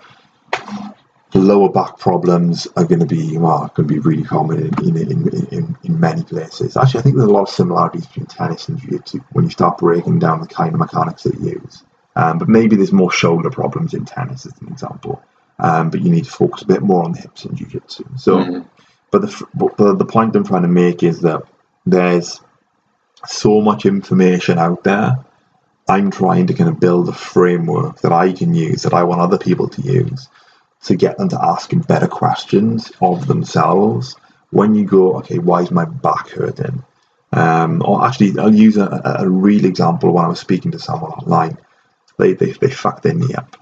Speaker 1: lower back problems are going to be well, going to be really common in, in, in, in, many places. Actually, I think there's a lot of similarities between tennis and jiu-jitsu when you start breaking down the kind of mechanics that you use. Um, but maybe there's more shoulder problems in tennis, as an example. Um, but you need to focus a bit more on the hips in jiu-jitsu. So, mm-hmm. but the, but the point I'm trying to make is that there's so much information out there. I'm trying to kind of build a framework that I can use, that I want other people to use, to get them to ask better questions of themselves. When you go, okay, why is my back hurting? Um, or actually, I'll use a, a real example when I was speaking to someone online. They, they, they fucked their knee up.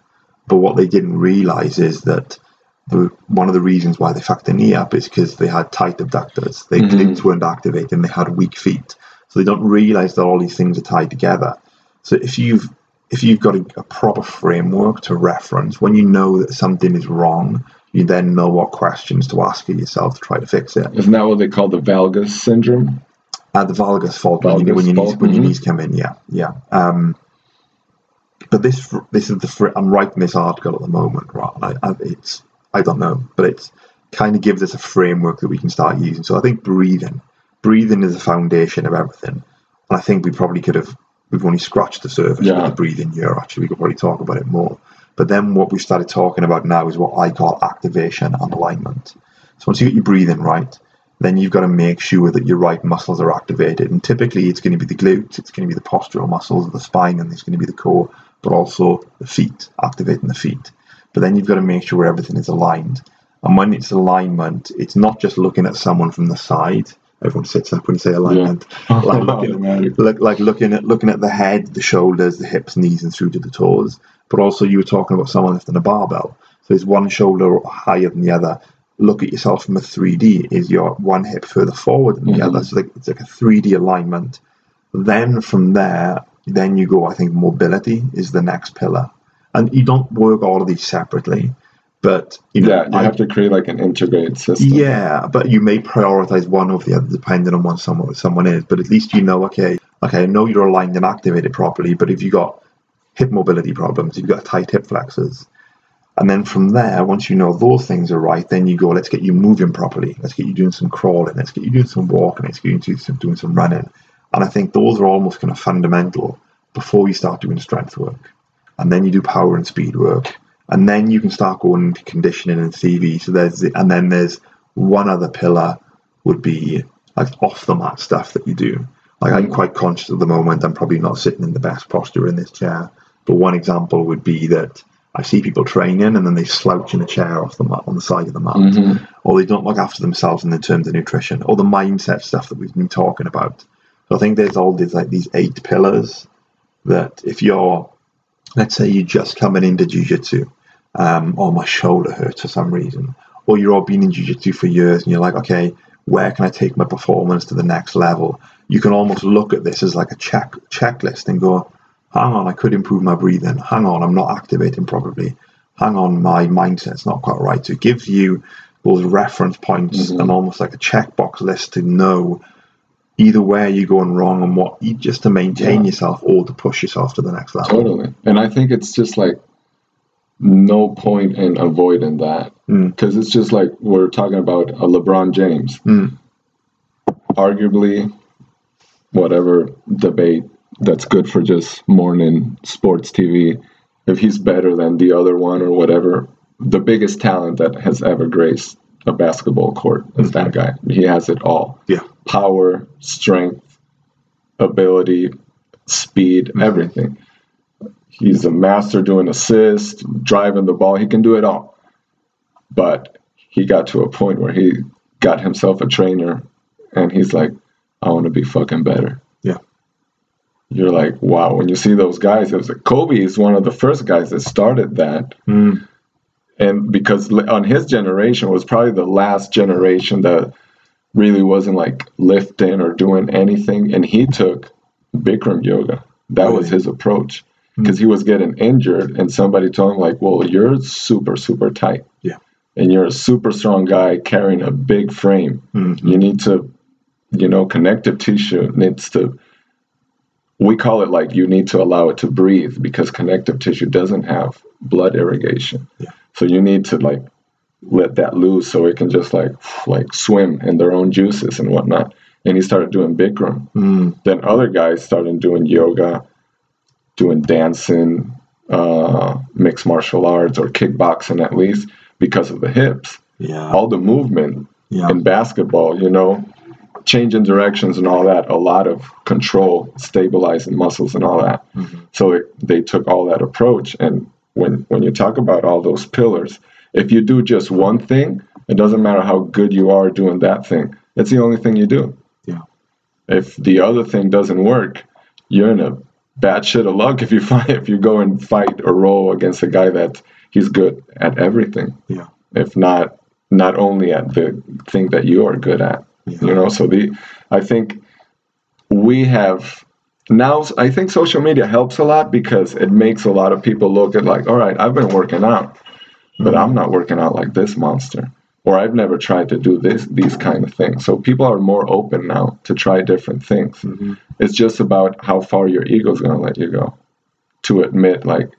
Speaker 1: But what they didn't realize is that the, one of the reasons why they fucked their knee up is because they had tight abductors. Their mm-hmm. glutes weren't activated and they had weak feet. So they don't realize that all these things are tied together. So if you've if you've got a, a, proper framework to reference, when you know that something is wrong, you then know what questions to ask of yourself to try to fix it.
Speaker 2: Isn't that what they call the valgus syndrome?
Speaker 1: Uh, the valgus fault valgus when, you, when, your knees, when your knees come in, yeah, yeah. Um, but this this is the I'm writing this article at the moment, right? I, I, it's I don't know, but it's kind of gives us a framework that we can start using. So I think breathing breathing is the foundation of everything. And I think we probably could have, we've only scratched the surface yeah. with breathing here, actually. We could probably talk about it more. But then what we started talking about now is what I call activation and alignment. So once you get your breathing right, then you've got to make sure that your right muscles are activated. And typically it's going to be the glutes, it's going to be the postural muscles of the spine, and it's going to be the core, but also the feet, activating the feet. But then you've got to make sure everything is aligned. And when it's alignment, it's not just looking at someone from the side, everyone sits up when you say alignment. Yeah. like, looking, look, like looking at looking at the head, the shoulders, the hips, knees, and through to the toes. But also, you were talking about someone lifting a barbell. So is one shoulder higher than the other? Look at yourself from a 3D. Is your one hip further forward than the mm-hmm. other? So like, it's like a 3D alignment. Then from there, then you go. I think mobility is the next pillar, and you don't work all of these separately But you know,
Speaker 2: yeah, you
Speaker 1: I-
Speaker 2: have to create like an integrated system.
Speaker 1: Yeah, but you may prioritize one over the other depending on what someone someone is. But at least you know, okay, okay, I know you're aligned and activated properly. But if you've got hip mobility problems, you've got tight hip flexors, and then from there, once you know those things are right, then you go, let's get you moving properly. Let's get you doing some crawling. Let's get you doing some walking. Let's get you doing some, doing some running. And I think those are almost kind of fundamental before you start doing strength work, and then you do power and speed work, and then you can start going into conditioning and CV. So there's the, and then there's one other pillar would be like off the mat stuff that you do. Like I'm quite conscious at the moment. I'm probably not sitting in the best posture in this chair. But one example would be that I see people training and then they slouch in a chair off the mat on the side of the mat,
Speaker 2: Mhm.
Speaker 1: or they don't look after themselves in the terms of nutrition, or the mindset stuff that we've been talking about. So I think there's all these like these eight pillars that if you're, let's say, you're just coming into jujitsu, um, or my shoulder hurts for some reason, or you're all been in jujitsu for years and you're like, okay, where can I take my performance to the next level? You can almost look at this as like a check checklist and go, hang on, I could improve my breathing. Hang on, I'm not activating properly. Hang on, my mindset's not quite right. So it gives you those reference points
Speaker 2: Mhm.
Speaker 1: and almost like a checkbox list to know either where you're going wrong and what you just to maintain
Speaker 2: Yeah.
Speaker 1: yourself or to push yourself to the next level.
Speaker 2: Totally. And I think it's just like no point in avoiding that
Speaker 1: Mm.
Speaker 2: because it's just like we're talking about a LeBron James.
Speaker 1: Mm.
Speaker 2: Arguably, whatever debate that's good for just morning sports TV, if he's better than the other one or whatever, the biggest talent that has ever graced a basketball court is that guy. He has it all
Speaker 1: Yeah.
Speaker 2: power, strength, ability, speed, everything. He's a master doing assists, driving the ball. He can do it all. But he got to a point where he got himself a trainer and he's like, I want to be fucking better.
Speaker 1: Yeah.
Speaker 2: You're like, wow, when you see those guys, it was like Kobe is one of the first guys that started that
Speaker 1: Mm.
Speaker 2: and because on his generation was probably the last generation that really wasn't like lifting or doing anything and he took bikram yoga that was his approach because he was getting injured and somebody told him like well you're super super tight
Speaker 1: Yeah.
Speaker 2: and you're a super strong guy carrying a big frame
Speaker 1: Mhm.
Speaker 2: you need to you know connective tissue needs to we call it like you need to allow it to breathe because connective tissue doesn't have blood irrigation
Speaker 1: Yeah.
Speaker 2: so you need to like let that loose so it can just like like swim in their own juices and whatnot and he started doing bikram
Speaker 1: Mm.
Speaker 2: then other guys started doing yoga doing dancing uh, mixed martial arts or kickboxing at least because of the hips
Speaker 1: Yeah.
Speaker 2: all the movement
Speaker 1: Yeah.
Speaker 2: in basketball, you know, changing directions and all that, a lot of control, stabilizing muscles and all that.
Speaker 1: Mhm.
Speaker 2: So it, they took all that approach. And when, when you talk about all those pillars, if you do just one thing, it doesn't matter how good you are doing that thing. It's the only thing you do.
Speaker 1: Yeah.
Speaker 2: If the other thing doesn't work, you're in a bad shit of luck if you find if you go and fight a roll against a guy that he's good at everything
Speaker 1: Yeah.
Speaker 2: if not not only at the thing that you are good at
Speaker 1: Yeah.
Speaker 2: you know so the i think we have now i think social media helps a lot because it makes a lot of people look at like all right i've been working out but i'm not working out like this monster or i've never tried to do this these kind of things so people are more open now to try different things
Speaker 1: Mhm.
Speaker 2: It's just about how far your ego is going to let you go to admit like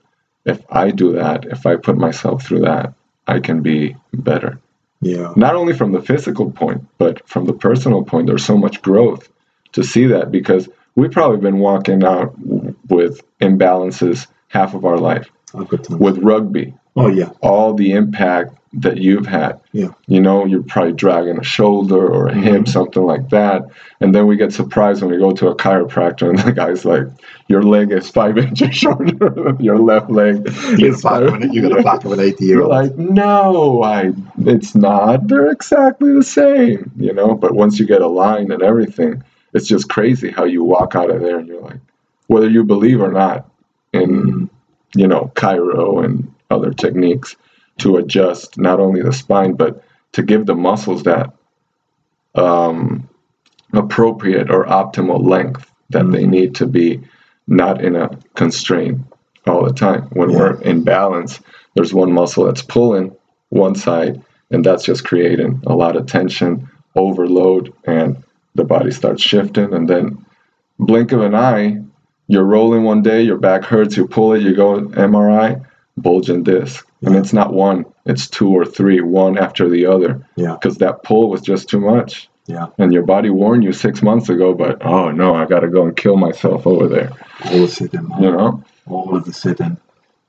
Speaker 2: if i do that if i put myself through that i can be better
Speaker 1: Yeah.
Speaker 2: not only from the physical point, but from the personal point, there's so much growth to see that because we've probably been walking out with imbalances half of our life.
Speaker 1: I've got tons.
Speaker 2: With rugby,
Speaker 1: Oh yeah.
Speaker 2: all the impact that you've had,
Speaker 1: Yeah.
Speaker 2: you know, you're probably dragging a shoulder or a hip,
Speaker 1: Mhm.
Speaker 2: something like that. And then we get surprised when we go to a chiropractor and the guy's like, your leg is five inches shorter than your left leg.
Speaker 1: You
Speaker 2: is
Speaker 1: got, a back of an, you got a back of an 80 year
Speaker 2: you're
Speaker 1: old.
Speaker 2: like, no, I it's not. They're exactly the same, you know. But once you get aligned and everything, it's just crazy how you walk out of there and you're like, whether you believe or not in,
Speaker 1: Mm.
Speaker 2: you know, chiro and other techniques to adjust not only the spine but to give the muscles that um, appropriate or optimal length that they
Speaker 1: Mhm.
Speaker 2: need to be not in a constraint all the time. When
Speaker 1: Yeah.
Speaker 2: we're in balance, there's one muscle that's pulling one side, and that's just creating a lot of tension, overload, and the body starts shifting. And then, blink of an eye, you're rolling one day, your back hurts, you pull it, you go MRI, bulging disc. And it's not one, it's two or three, one after the other.
Speaker 1: Yeah.
Speaker 2: Because that pull was just too much.
Speaker 1: Yeah.
Speaker 2: And your body warned you six months ago, but oh no, I got to go and kill myself over there.
Speaker 1: All the sitting,
Speaker 2: You know?
Speaker 1: all of the sitting.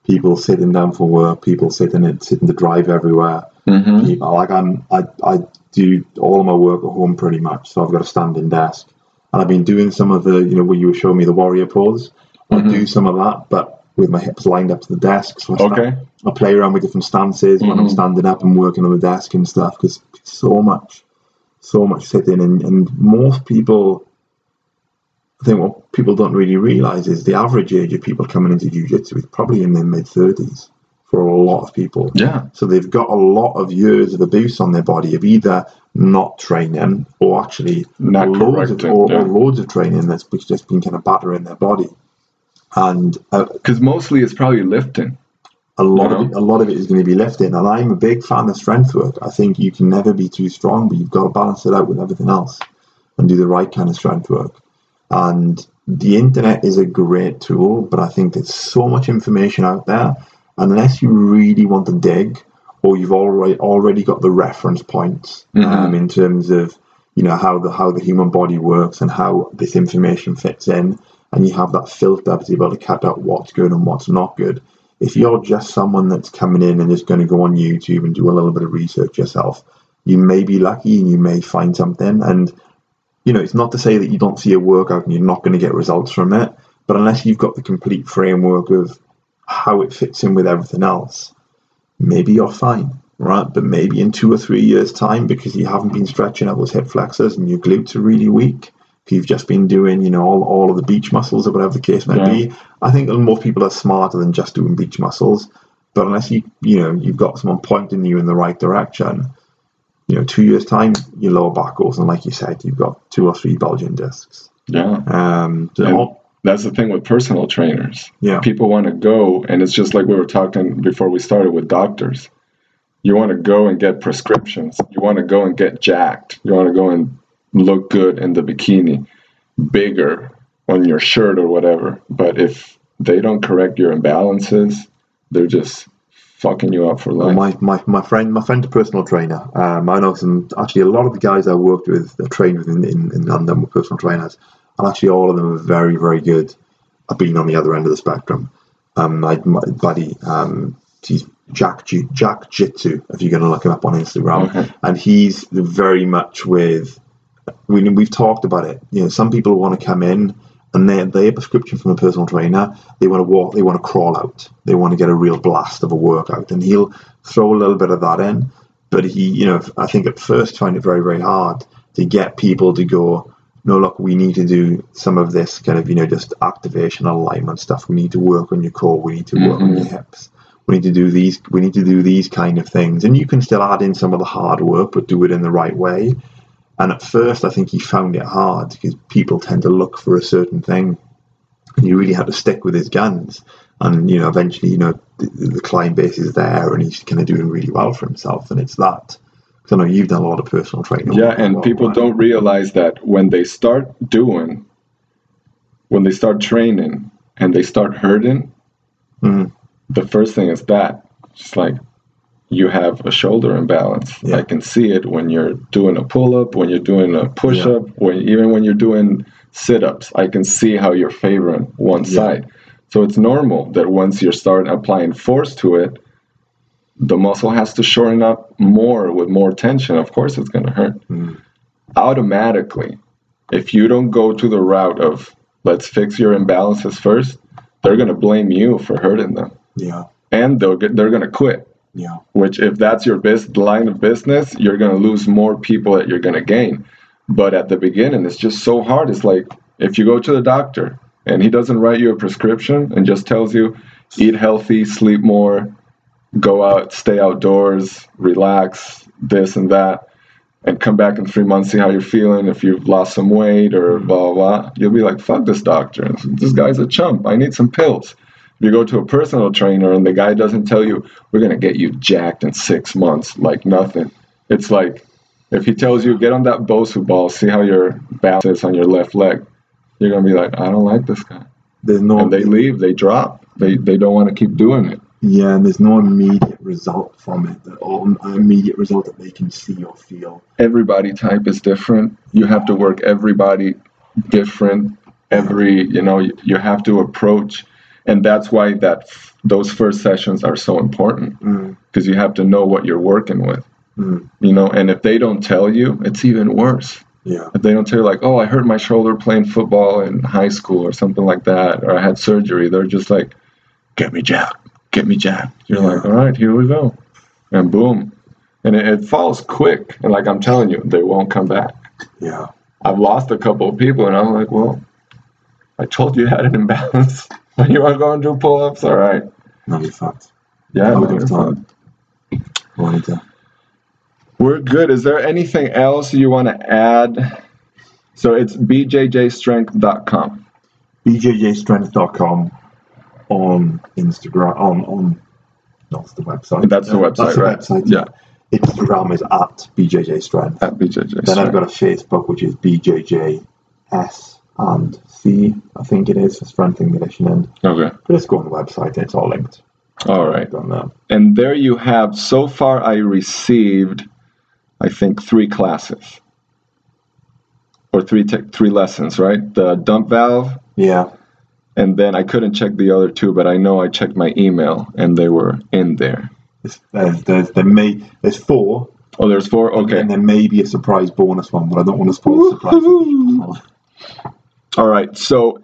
Speaker 1: People sitting down for work, people sitting and sitting to drive everywhere.
Speaker 2: Mm-hmm.
Speaker 1: People like I'm I, I do all of my work at home pretty much, so I've got a standing desk. And I've been doing some of the, you know, where you were showing me the warrior pose. I
Speaker 2: Mhm.
Speaker 1: do some of that, but with my hips lined up to the desk. So I, stand-
Speaker 2: Okay.
Speaker 1: I play around with different stances when I'm
Speaker 2: Mhm.
Speaker 1: standing up and working on the desk and stuff because so much, so much sitting. And, and most people, I think what people don't really realize is the average age of people coming into jiu-jitsu is probably in their mid 30s for a lot of people.
Speaker 2: Yeah.
Speaker 1: So they've got a lot of years of abuse on their body of either not training or actually
Speaker 2: Not
Speaker 1: loads of, or,
Speaker 2: yeah.
Speaker 1: or loads of training that's just been kind of battering their body. And uh,
Speaker 2: Because mostly it's probably lifting.
Speaker 1: a lot
Speaker 2: You
Speaker 1: of it, a lot of it is going to be lifting. And I'm a big fan of strength work. I think you can never be too strong, but you've got to balance it out with everything else and do the right kind of strength work. And the internet is a great tool, but I think there's so much information out there. Unless you really want to dig, or you've already already got the reference points um,
Speaker 2: Mhm.
Speaker 1: in terms of you know how the how the human body works and how this information fits in, and you have that filter to be able to cut out what's good and what's not good. If you're just someone that's coming in and is going to go on YouTube and do a little bit of research yourself, you may be lucky and you may find something. And you know, it's not to say that you don't see a workout and you're not going to get results from it, but unless you've got the complete framework of how it fits in with everything else, maybe you're fine, right? But maybe in two or three years' time, because you haven't been stretching out those hip flexors and your glutes are really weak, if you've just been doing, you know, all, all of the beach muscles or whatever the case may
Speaker 2: Yeah.
Speaker 1: be, I think most people are smarter than just doing beach muscles. But unless you, you know, you've got someone pointing you in the right direction, you know, two years' time, your lower back goes, and like you said, you've got two or three bulging discs.
Speaker 2: Yeah.
Speaker 1: Um, so
Speaker 2: That's the thing with personal trainers.
Speaker 1: yeah,
Speaker 2: People want to go, and it's just like we were talking before we started with doctors. You want to go and get prescriptions. You want to go and get jacked. You want to go and look good in the bikini, bigger on your shirt or whatever. But if they don't correct your imbalances, they're just fucking you up for life.
Speaker 1: my, my, my friend, my friend, a personal trainer. Um, I know some. Actually, a lot of the guys I worked with, that trained with in, in, in London, were personal trainers, and actually, all of them are very, very good at being on the other end of the spectrum. Um, my, my buddy, um, he's Jack Jack Jitsu. If you're going to look him up on Instagram,
Speaker 2: Okay.
Speaker 1: and he's very much with. We, we've talked about it. You know, some people want to come in and they their prescription from a personal trainer. They want to walk. They want to crawl out. They want to get a real blast of a workout, and he'll throw a little bit of that in. But he, you know, I think at first find it very, very hard to get people to go. No, look, we need to do some of this kind of, you know, just activation alignment stuff. We need to work on your core. We need to work on
Speaker 2: Mhm.
Speaker 1: your hips. We need to do these. We need to do these kind of things, and you can still add in some of the hard work, but do it in the right way. And at first, I think he found it hard because people tend to look for a certain thing, and he really had to stick with his guns. And you know, eventually, you know, the, the client base is there, and he's kind of doing really well for himself. And it's that. 'cause I know you've done a lot of personal training.
Speaker 2: Yeah, and
Speaker 1: well,
Speaker 2: people don't realize that when they start doing, when they start training and they start hurting,
Speaker 1: Mhm.
Speaker 2: the first thing is that. It's like you have a shoulder imbalance.
Speaker 1: Yeah.
Speaker 2: I can see it when you're doing a pull up, when you're doing a push up, when even when you're doing sit ups. I can see how you're favoring one
Speaker 1: Yeah.
Speaker 2: side. So it's normal that once you start applying force to it, the muscle has to shorten up more with more tension. Of course, it's going to hurt
Speaker 1: Mm.
Speaker 2: automatically, if you don't go to the route of let's fix your imbalances first, they're going to blame you for hurting them,
Speaker 1: Yeah,
Speaker 2: and they'll get, they're going to quit.
Speaker 1: Yeah,
Speaker 2: Which, if that's your bus- line of business, you're going to lose more people that you're going to gain. But at the beginning, it's just so hard. It's like if you go to the doctor and he doesn't write you a prescription and just tells you eat healthy, sleep more, go out, stay outdoors, relax, this and that, and come back in three months, see how you're feeling, if you've lost some weight or blah, blah, blah. You'll be like, fuck this doctor. This guy's a chump. I need some pills. You go to a personal trainer and the guy doesn't tell you, we're going to get you jacked in six months, like nothing. It's like if he tells you, get on that Bosu ball, see how your balance is on your left leg, you're going to be like, I don't like this guy.
Speaker 1: There's no.
Speaker 2: And they leave, they drop. They, they don't want to keep doing it.
Speaker 1: Yeah, and there's no immediate result from it, or immediate result that they can see or feel.
Speaker 2: Everybody type is different. You have to work everybody different. Every, you know, you have to approach and that's why that those first sessions are so important. Because mm. you have to know what you're working with. Mm. you know and if they don't tell you it's even worse.
Speaker 1: Yeah.
Speaker 2: If they don't tell you like oh i hurt my shoulder playing football in high school or something like that or i had surgery they're just like get me jacked. Get me jacked. You're yeah. like all right here we go. And boom. And it, it falls quick. And like i'm telling you they won't come back.
Speaker 1: Yeah.
Speaker 2: I've lost a couple of people and i'm like well i told you you had an imbalance you want to go and do pull ups? All right.
Speaker 1: That'll be fun.
Speaker 2: Yeah, that'll be fun.
Speaker 1: Later.
Speaker 2: We're good. Is there anything else you want to add? So it's bjjstrength.com.
Speaker 1: bjjstrength.com on Instagram, on, on, that's the website.
Speaker 2: That's the website, that's the
Speaker 1: right? Website,
Speaker 2: yeah.
Speaker 1: Instagram is at bjjstrength.
Speaker 2: At bjj.
Speaker 1: Then I've got a Facebook, which is bjjs and C, I think it is, for strength and conditioning.
Speaker 2: Okay.
Speaker 1: But just go on the website, it's all linked.
Speaker 2: All right. And there you have, so far I received, I think, three classes. Or three te- three lessons, right? The dump valve.
Speaker 1: Yeah.
Speaker 2: And then I couldn't check the other two, but I know I checked my email and they were in there.
Speaker 1: There's, there's, there may, there's four.
Speaker 2: Oh, there's four? Okay.
Speaker 1: And there may be a surprise bonus one, but I don't want to spoil the surprise.
Speaker 2: All right. So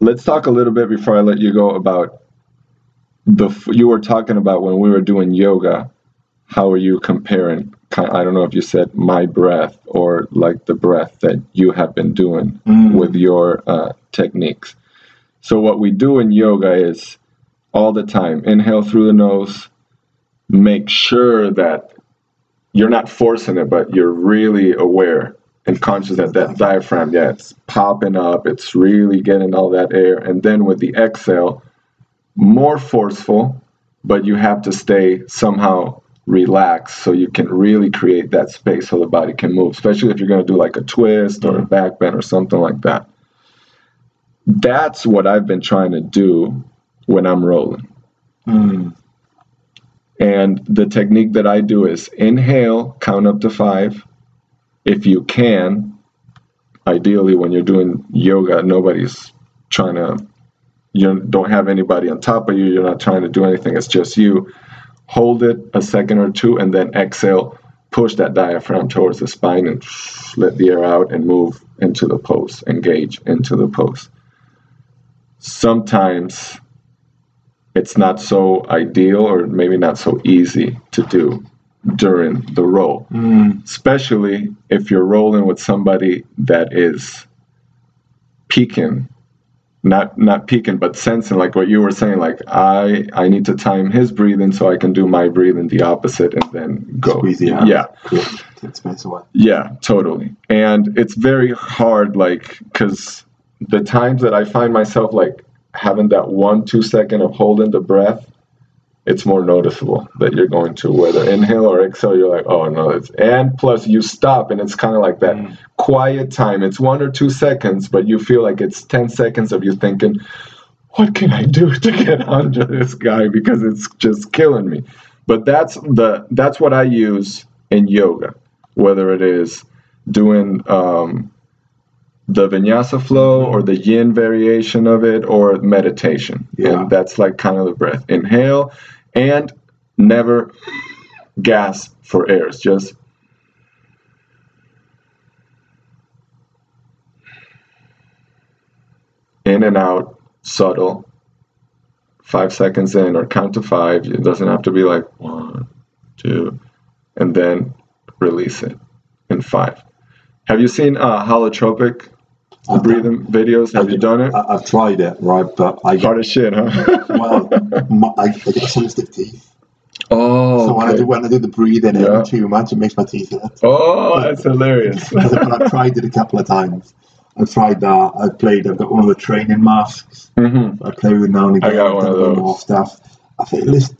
Speaker 2: let's talk a little bit before I let you go about the you were talking about when we were doing yoga. How are you comparing? I don't know if you said my breath or like the breath that you have been doing mm. with your uh, techniques. So what we do in yoga is all the time inhale through the nose, make sure that you're not forcing it, but you're really aware and conscious that that diaphragm, yeah, it's popping up, it's really getting all that air. And then with the exhale, more forceful, but you have to stay somehow relaxed so you can really create that space so the body can move, especially if you're going to do like a twist or a back bend or something like that. That's what I've been trying to do when I'm rolling. Mm. And the technique that I do is inhale, count up to five if you can, ideally when you're doing yoga, nobody's trying to, you don't have anybody on top of you, you're not trying to do anything, it's just you. Hold it a second or two and then exhale, push that diaphragm towards the spine and let the air out and move into the pose, engage into the pose. Sometimes it's not so ideal or maybe not so easy to do during the roll, mm. especially if you're rolling with somebody that is peaking, not not peaking, but sensing like what you were saying. Like I I need to time his breathing so I can do my breathing the opposite and then go.
Speaker 1: Squeeze the out.
Speaker 2: Yeah.
Speaker 1: Space away.
Speaker 2: Yeah, totally. And it's very hard, like because the times that I find myself like having that one two second of holding the breath it's more noticeable that you're going to whether inhale or exhale you're like oh no it's and plus you stop and it's kind of like that mm. quiet time it's one or two seconds but you feel like it's 10 seconds of you thinking what can i do to get under this guy because it's just killing me but that's the that's what i use in yoga whether it is doing um, the vinyasa flow or the yin variation of it or meditation yeah. and that's like kind of the breath inhale and never gasp for air. It's just in and out, subtle. Five seconds in, or count to five. It doesn't have to be like one, two, and then release it in five. Have you seen uh, holotropic the breathing videos. Have I, you done it?
Speaker 1: I, have tried it, right? But I
Speaker 2: hard as shit, huh?
Speaker 1: well, my, I, I get sensitive teeth.
Speaker 2: Oh,
Speaker 1: so when I do when I do the breathing yeah. too much, it makes my teeth hurt.
Speaker 2: Oh, but, that's hilarious.
Speaker 1: but I've tried it a couple of times, I've tried that. I've played. I've got one of the training masks.
Speaker 2: Mm-hmm.
Speaker 1: I play with now and again.
Speaker 2: I got one of those.
Speaker 1: More stuff. I think listen.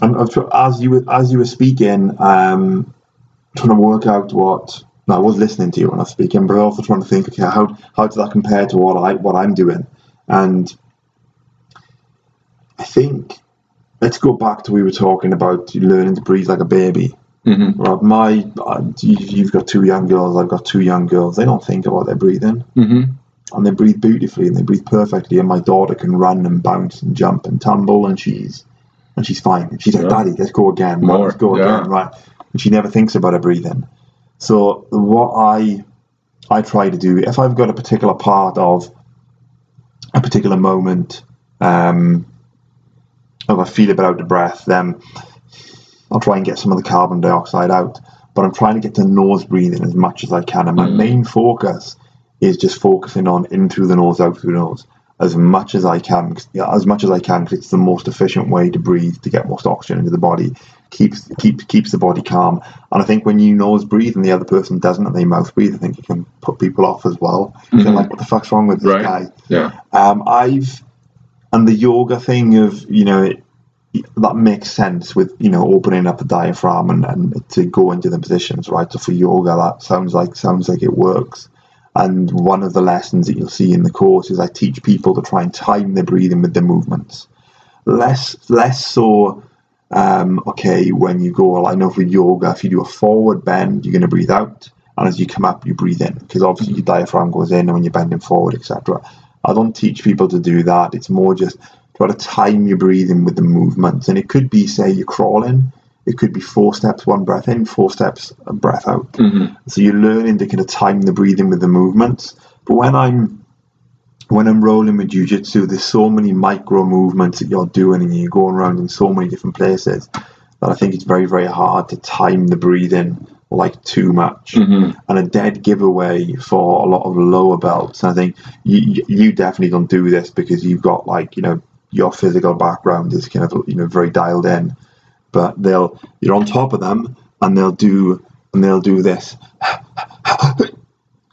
Speaker 1: I'm, I'm as you were as you were speaking, um, trying to work out what. No, I was listening to you when I was speaking, but I also trying to think, okay, how how does that compare to what I what I'm doing? And I think let's go back to we were talking about learning to breathe like a baby.
Speaker 2: Mm-hmm.
Speaker 1: Right, my uh, you- you've got two young girls. I've got two young girls. They don't think about their breathing,
Speaker 2: Mm-hmm.
Speaker 1: and they breathe beautifully and they breathe perfectly. And my daughter can run and bounce and jump and tumble, and she's and she's fine. And she's like,
Speaker 2: Yeah.
Speaker 1: "Daddy, let's go again. right, let's go
Speaker 2: yeah.
Speaker 1: again." Right, and she never thinks about her breathing. So what I I try to do if I've got a particular part of a particular moment, um, if I feel a bit out of breath, then I'll try and get some of the carbon dioxide out. But I'm trying to get to nose breathing as much as I can. And my
Speaker 2: Mm.
Speaker 1: main focus is just focusing on in through the nose, out through the nose as much as I can. As much as I can, because it's the most efficient way to breathe to get most oxygen into the body. Keeps keeps keeps the body calm. And I think when you nose breathe and the other person doesn't and they mouth breathe, I think it can put people off as well. They're
Speaker 2: Mhm.
Speaker 1: like, "What the fuck's wrong with this
Speaker 2: Right.
Speaker 1: guy?"
Speaker 2: Yeah.
Speaker 1: Um, I've and the yoga thing of you know it, that makes sense with you know opening up the diaphragm and, and to go into the positions right. So for yoga, that sounds like sounds like it works. And one of the lessons that you'll see in the course is I teach people to try and time their breathing with their movements. Less less so. Um, okay, when you go, I know for yoga, if you do a forward bend, you're going to breathe out, and as you come up, you breathe in because obviously your diaphragm goes in and when you're bending forward, etc. I don't teach people to do that. It's more just try to time your breathing with the movements. And it could be, say, you're crawling. It could be four steps, one breath in, four steps, a breath out.
Speaker 2: Mm-hmm.
Speaker 1: So you're learning to kind of time the breathing with the movements. But when I'm when I'm rolling with jujitsu, there's so many micro movements that you're doing, and you're going around in so many different places that I think it's very, very hard to time the breathing like too much
Speaker 2: Mm-hmm.
Speaker 1: and a dead giveaway for a lot of lower belts. And I think you you definitely don't do this because you've got like you know your physical background is kind of you know very dialed in, but they'll you're on top of them and they'll do and they'll do this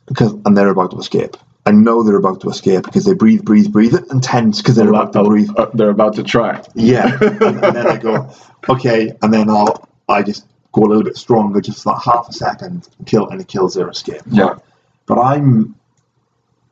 Speaker 1: because and they're about to escape. I know they're about to escape because they breathe, breathe, breathe and tense because they're about to breathe.
Speaker 2: Uh, they're about to try.
Speaker 1: Yeah, and, and then I go, okay, and then I'll I just go a little bit stronger, just like half a second, kill, and it kills their escape.
Speaker 2: Yeah.
Speaker 1: But I'm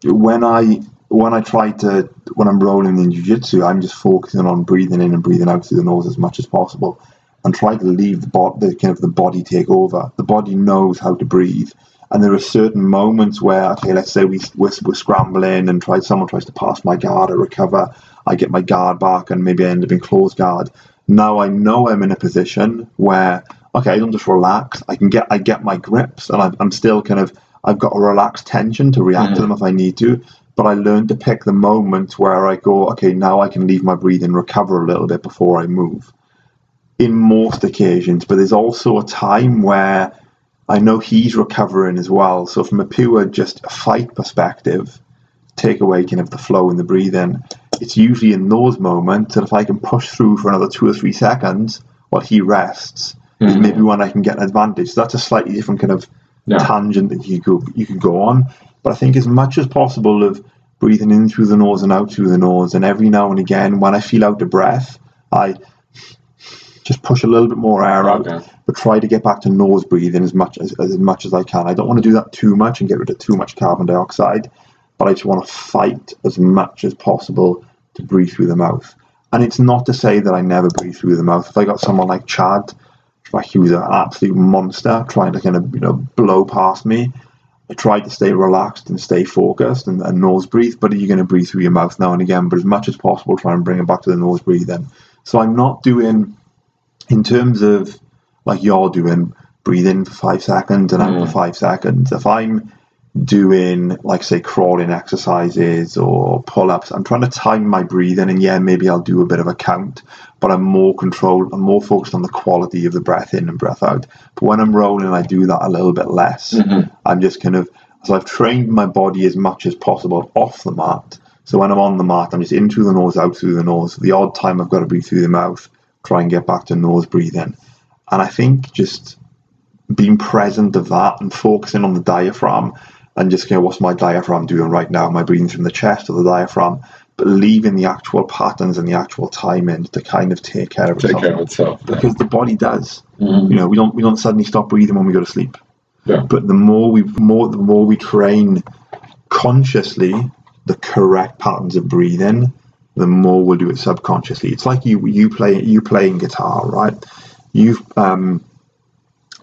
Speaker 1: when I when I try to when I'm rolling in jiu-jitsu, I'm just focusing on breathing in and breathing out through the nose as much as possible, and try to leave the, bo- the kind of the body take over. The body knows how to breathe, and there are certain moments where, okay, let's say we we're, we're scrambling and try someone tries to pass my guard or recover, I get my guard back and maybe I end up in close guard. Now I know I'm in a position where okay, I don't just relax. I can get I get my grips and I'm, I'm still kind of I've got a relaxed tension to react to mm. them if I need to. But I learned to pick the moment where I go, okay, now I can leave my breathing, recover a little bit before I move. In most occasions, but there's also a time where I know he's recovering as well. So from a pure just a fight perspective, take away kind of the flow and the breathing. It's usually in those moments that if I can push through for another two or three seconds while he rests, is
Speaker 2: Mhm.
Speaker 1: maybe when I can get an advantage. So that's a slightly different kind of
Speaker 2: Yeah.
Speaker 1: tangent that you could you could go on. But I think as much as possible of breathing in through the nose and out through the nose, and every now and again when I feel out of breath, I just push a little bit more air out,
Speaker 2: Okay.
Speaker 1: but try to get back to nose breathing as much as, as much as I can. I don't want to do that too much and get rid of too much carbon dioxide, but I just want to fight as much as possible to breathe through the mouth. And it's not to say that I never breathe through the mouth. If I got someone like Chad, like he was an absolute monster trying to kind of you know blow past me. I tried to stay relaxed and stay focused and, and nose breathe, but are you're going to breathe through your mouth now and again. But as much as possible, try and bring it back to the nose breathing. So I'm not doing, in terms of like you're doing, breathe in for five seconds and out for
Speaker 2: Mm.
Speaker 1: five seconds. If I'm doing like say crawling exercises or pull-ups i'm trying to time my breathing and yeah maybe i'll do a bit of a count but i'm more controlled i'm more focused on the quality of the breath in and breath out but when i'm rolling i do that a little bit less
Speaker 2: Mhm.
Speaker 1: i'm just kind of so i've trained my body as much as possible off the mat so when i'm on the mat i'm just in through the nose out through the nose the odd time i've got to breathe through the mouth try and get back to nose breathing and i think just being present of that and focusing on the diaphragm and just you know what's my diaphragm doing right now? Am I breathing from the chest or the diaphragm? But leaving the actual patterns and the actual timing to kind of take care of
Speaker 2: Take
Speaker 1: itself.
Speaker 2: care of itself. yeah.
Speaker 1: because the body does.
Speaker 2: Mhm.
Speaker 1: You know, we don't we don't suddenly stop breathing when we go to sleep.
Speaker 2: Yeah.
Speaker 1: But the more we more the more we train consciously the correct patterns of breathing, the more we'll do it subconsciously. It's like you you play you playing guitar, right? You've um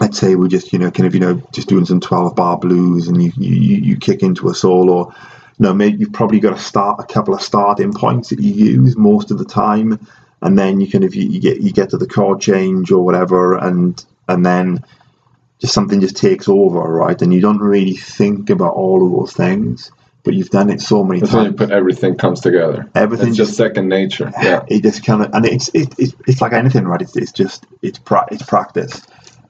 Speaker 1: let's say we're just you know kind of you know just doing some 12 bar blues and you you, you kick into a solo you know maybe you've probably got to start a couple of starting points that you use most of the time and then you kind of you, you get you get to the chord change or whatever and and then just something just takes over right and you don't really think about all of those things but you've done it so many
Speaker 2: That's when you
Speaker 1: times
Speaker 2: put everything comes together.
Speaker 1: Everything
Speaker 2: It's just second nature. Yeah.
Speaker 1: it just kind of and it's it, it's it's like anything right it's, it's just it's pra- it's practice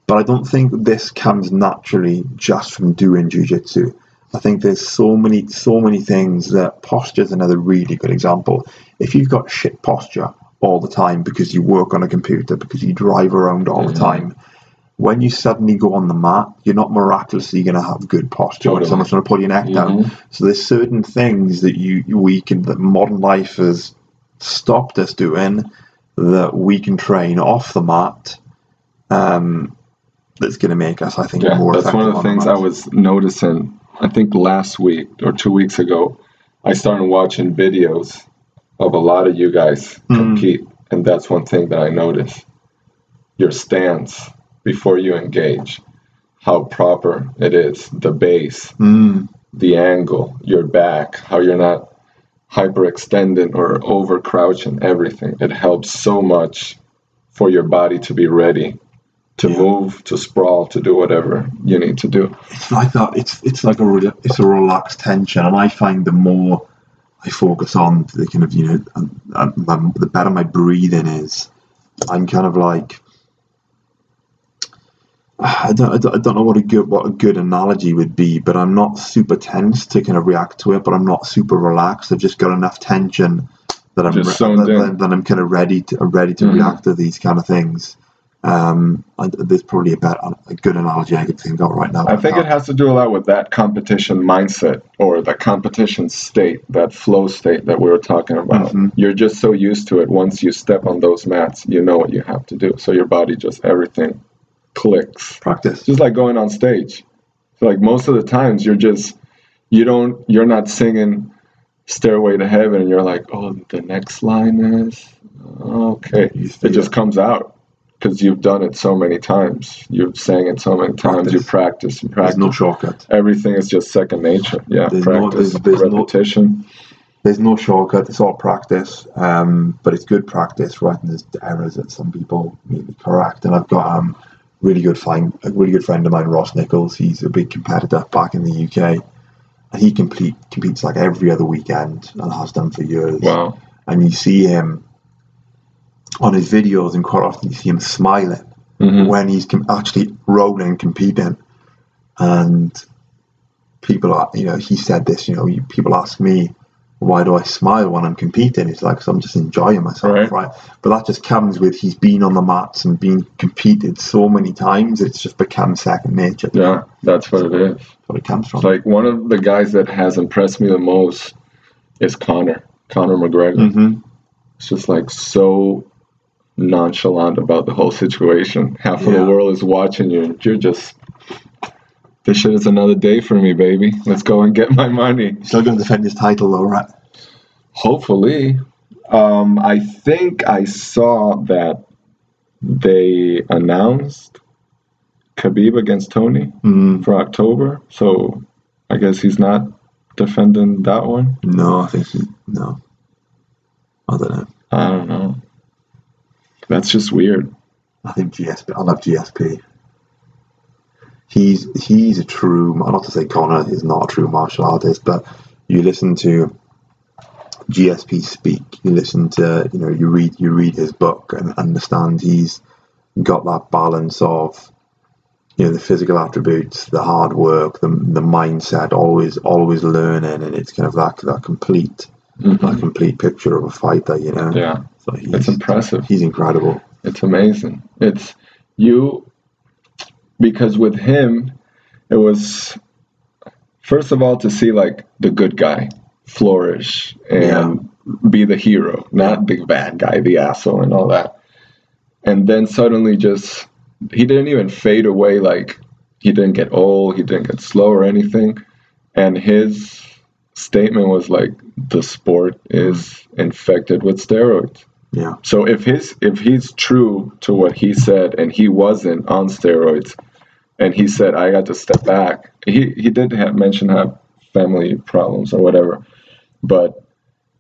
Speaker 1: but i don't think this comes naturally just from doing jiu-jitsu i think there's so many so many things that posture is another really good example if you've got shit posture all the time because you work on a computer because you drive around all the
Speaker 2: Mhm.
Speaker 1: time when you suddenly go on the mat you're not miraculously going to have good posture
Speaker 2: Totally.
Speaker 1: someone's trying to pull your neck down
Speaker 2: Mhm.
Speaker 1: so there's certain things that you we can that modern life has stopped us doing that we can train off the mat. Um, that's going to make us, I think,
Speaker 2: Yeah,
Speaker 1: more
Speaker 2: that's one of the
Speaker 1: on
Speaker 2: things
Speaker 1: mat.
Speaker 2: I was noticing. I think last week or two weeks ago, I started watching videos of a lot of you guys
Speaker 1: Mm.
Speaker 2: compete, and that's one thing that I noticed. Your stance before you engage, how proper it is, the base,
Speaker 1: Mm,
Speaker 2: the angle, your back, how you're not hyperextending or over crouching, everything. It helps so much for your body to be ready to
Speaker 1: Yeah.
Speaker 2: move, to sprawl, to do whatever you need to do.
Speaker 1: it's like that. It's it's like a it's a relaxed tension, and I find the more I focus on the kind of you know, the better my breathing is. I'm kind of like. I don't, I don't, I don't know what a good what a good analogy would be, but I'm not super tense to kind of react to it, but I'm not super relaxed. I've just got enough tension that I'm re- that, that, I'm kind of ready to ready to
Speaker 2: Mhm.
Speaker 1: react to these kind of things. Um, there's probably a better a good analogy I could think of right now.
Speaker 2: I think it has to do a lot with that competition mindset or the competition state, that flow state that we were talking about.
Speaker 1: Mhm.
Speaker 2: You're just so used to it. Once you step on those mats, you know what you have to do. So your body just everything clicks.
Speaker 1: practice.
Speaker 2: just like going on stage. So like most of the times you're just you don't you're not singing Stairway to Heaven and you're like, oh, the next line is okay. It just comes out because you've done it so many times. You've sang it so many times. You practice and
Speaker 1: There's
Speaker 2: practice.
Speaker 1: no shortcut.
Speaker 2: Everything is just second nature. Yeah,
Speaker 1: There's no-
Speaker 2: practice,
Speaker 1: there's- there's no-
Speaker 2: repetition.
Speaker 1: There's no shortcut. It's all practice, um, but it's good practice, right? And there's errors that some people may be correct. And I've got um, really good find a really good friend of mine, Ross Nichols. He's a big competitor back in the UK, and he complete competes like every other weekend and has done for years.
Speaker 2: Wow.
Speaker 1: And you see him on his videos, and quite often you see him smiling
Speaker 2: Mhm.
Speaker 1: when he's com- actually rolling, competing. And people are, you know, he said this, you know, you, people ask me, why do I smile when I'm competing? It's like, 'cause I'm just enjoying myself,
Speaker 2: Right.
Speaker 1: right. But that just comes with he's been on the mats and been competed so many times, it's just become second nature.
Speaker 2: Yeah, that's what it is.
Speaker 1: That's what it comes from.
Speaker 2: It's like one of the guys that has impressed me the most is Conor, Conor McGregor.
Speaker 1: hmm
Speaker 2: It's just like so nonchalant about the whole situation. Half of the world is watching you, and you're just. This shit is another day for me, baby. Let's go and get my money.
Speaker 1: Still going to defend his title, though, right?
Speaker 2: Hopefully. Um, I think I saw that they announced Khabib against Tony
Speaker 1: Mm,
Speaker 2: for October. So I guess he's not defending that one.
Speaker 1: no, I think he, no. I don't know.
Speaker 2: I don't know. That's just weird.
Speaker 1: I think GSP. I love GSP. He's he's a true. Not to say Conor is not a true martial artist, but you listen to GSP speak. You listen to you know you read you read his book and understand he's got that balance of you know the physical attributes, the hard work, the the mindset, always always learning, and it's kind of that that complete that mm-hmm. complete picture of a fighter. You know.
Speaker 2: Yeah,
Speaker 1: So he's,
Speaker 2: it's impressive.
Speaker 1: he's incredible.
Speaker 2: It's amazing. It's you because with him, it was first of all, to see like the good guy flourish and yeah. be the hero, not the bad guy, the asshole, and all that. And then suddenly, just he didn't even fade away. Like he didn't get old, he didn't get slow or anything. And his statement was like, the sport is infected with steroids.
Speaker 1: Yeah.
Speaker 2: So if his if he's true to what he said and he wasn't on steroids, and he said I got to step back. He he did have mention have family problems or whatever, but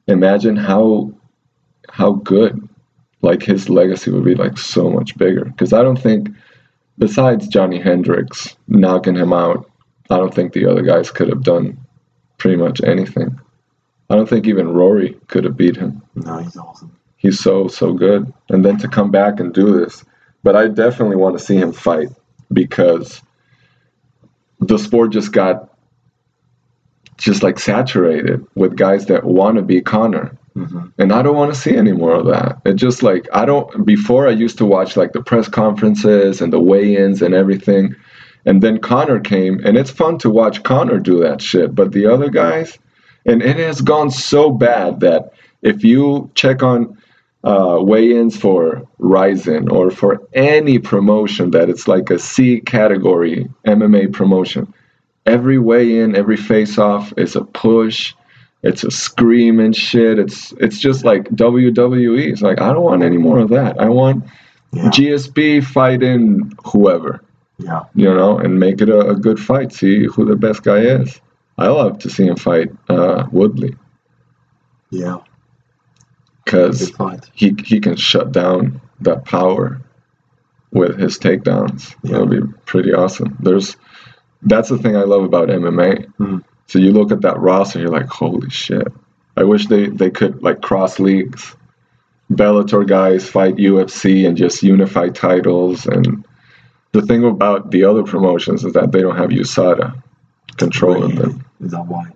Speaker 2: imagine how how good like his legacy would be like so much bigger because I don't think besides Johnny Hendricks knocking him out, I don't think the other guys could have done pretty much anything. I don't think even Rory could have beat him.
Speaker 1: No, he's awesome
Speaker 2: he's so so good and then to come back and do this but i definitely want to see him fight because the sport just got just like saturated with guys that want to be Conor. Mm-hmm. And I don't want to see any more of that. It just like I don't before I used to watch like the press conferences and the weigh-ins and everything. And then Conor came and it's fun to watch Conor do that shit. But the other guys, and it has gone so bad that if you check on uh, weigh-ins for Rizin or for any promotion that it's like a C category MMA promotion. Every weigh-in, every face-off is a push. It's a scream and shit. It's it's just like WWE. It's like I don't want any more of that. I want yeah. GSP fighting whoever.
Speaker 1: Yeah.
Speaker 2: You know, and make it a, a, good fight. See who the best guy is. I love to see him fight uh, Woodley.
Speaker 1: Yeah
Speaker 2: because he he can shut down that power with his takedowns. Yeah. That would be pretty awesome. There's that's the thing I love about MMA. Mm-hmm. So you look at that roster, and you're like, holy shit! I wish they they could like cross leagues. Bellator guys fight UFC and just unify titles. And the thing about the other promotions is that they don't have USADA controlling really? them.
Speaker 1: Is that why?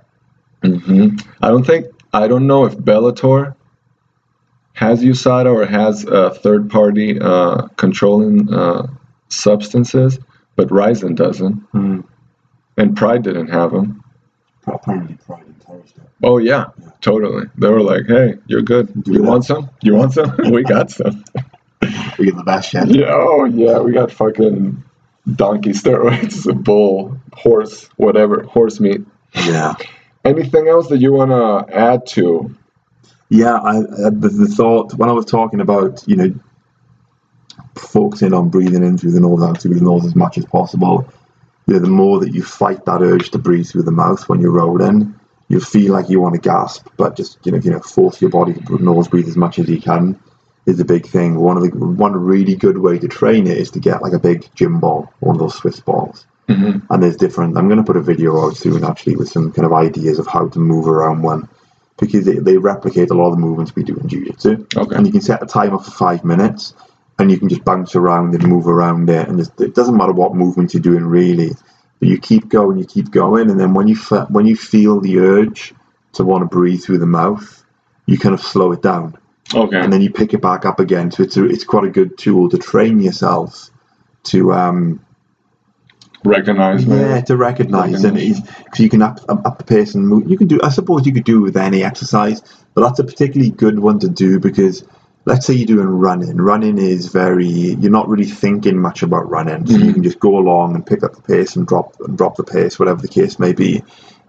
Speaker 2: Mm-hmm. I don't think I don't know if Bellator has USADA or has a third party uh, controlling uh, substances, but Rizin doesn't.
Speaker 1: Mm.
Speaker 2: And Pride didn't have them.
Speaker 1: Apparently, Pride encouraged it.
Speaker 2: Oh, yeah, yeah, totally. They were like, hey, you're good. Do you that. want some? You want some? we got some.
Speaker 1: we get the best chef.
Speaker 2: Yeah, oh, yeah, we got fucking donkey steroids, bull, horse, whatever, horse meat.
Speaker 1: Yeah.
Speaker 2: Anything else that you want to add to
Speaker 1: yeah, I, I the, the, thought when I was talking about you know focusing on breathing in through the nose, out through the nose as much as possible. You know, the more that you fight that urge to breathe through the mouth when you're rolling, you feel like you want to gasp, but just you know, you know, force your body to nose breathe as much as you can is a big thing. One of the one really good way to train it is to get like a big gym ball, one of those Swiss balls.
Speaker 2: Mm-hmm.
Speaker 1: And there's different. I'm going to put a video out soon, actually, with some kind of ideas of how to move around one because they, they replicate a lot of the movements we do in jiu-jitsu.
Speaker 2: Okay.
Speaker 1: And you can set a timer for five minutes and you can just bounce around and move around it. And just, it doesn't matter what movement you're doing really, but you keep going, you keep going. And then when you, fe- when you feel the urge to want to breathe through the mouth, you kind of slow it down.
Speaker 2: Okay.
Speaker 1: And then you pick it back up again. So it's, a, it's quite a good tool to train yourself to um,
Speaker 2: recognize
Speaker 1: yeah to recognize and because you can up, up, the pace and move you can do i suppose you could do with any exercise but that's a particularly good one to do because let's say you're doing running. Running is very you're not really thinking much about running. So mm-hmm. you can just go along and pick up the pace and drop and drop the pace whatever the case may be.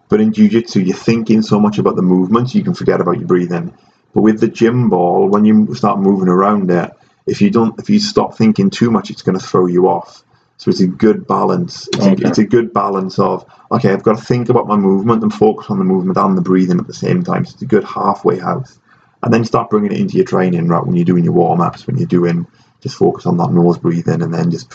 Speaker 1: But in jiu-jitsu you're thinking so much about the movements you can forget about your breathing. But with the gym ball when you start moving around it if you don't if you stop thinking too much it's going to throw you off so it's a good balance. It's, okay. a, it's, a, good balance of okay, I've got to think about my movement and focus on the movement and the breathing at the same time. So it's a good halfway house, and then start bringing it into your training right when you're doing your warm ups, when you're doing just focus on that nose breathing, and then just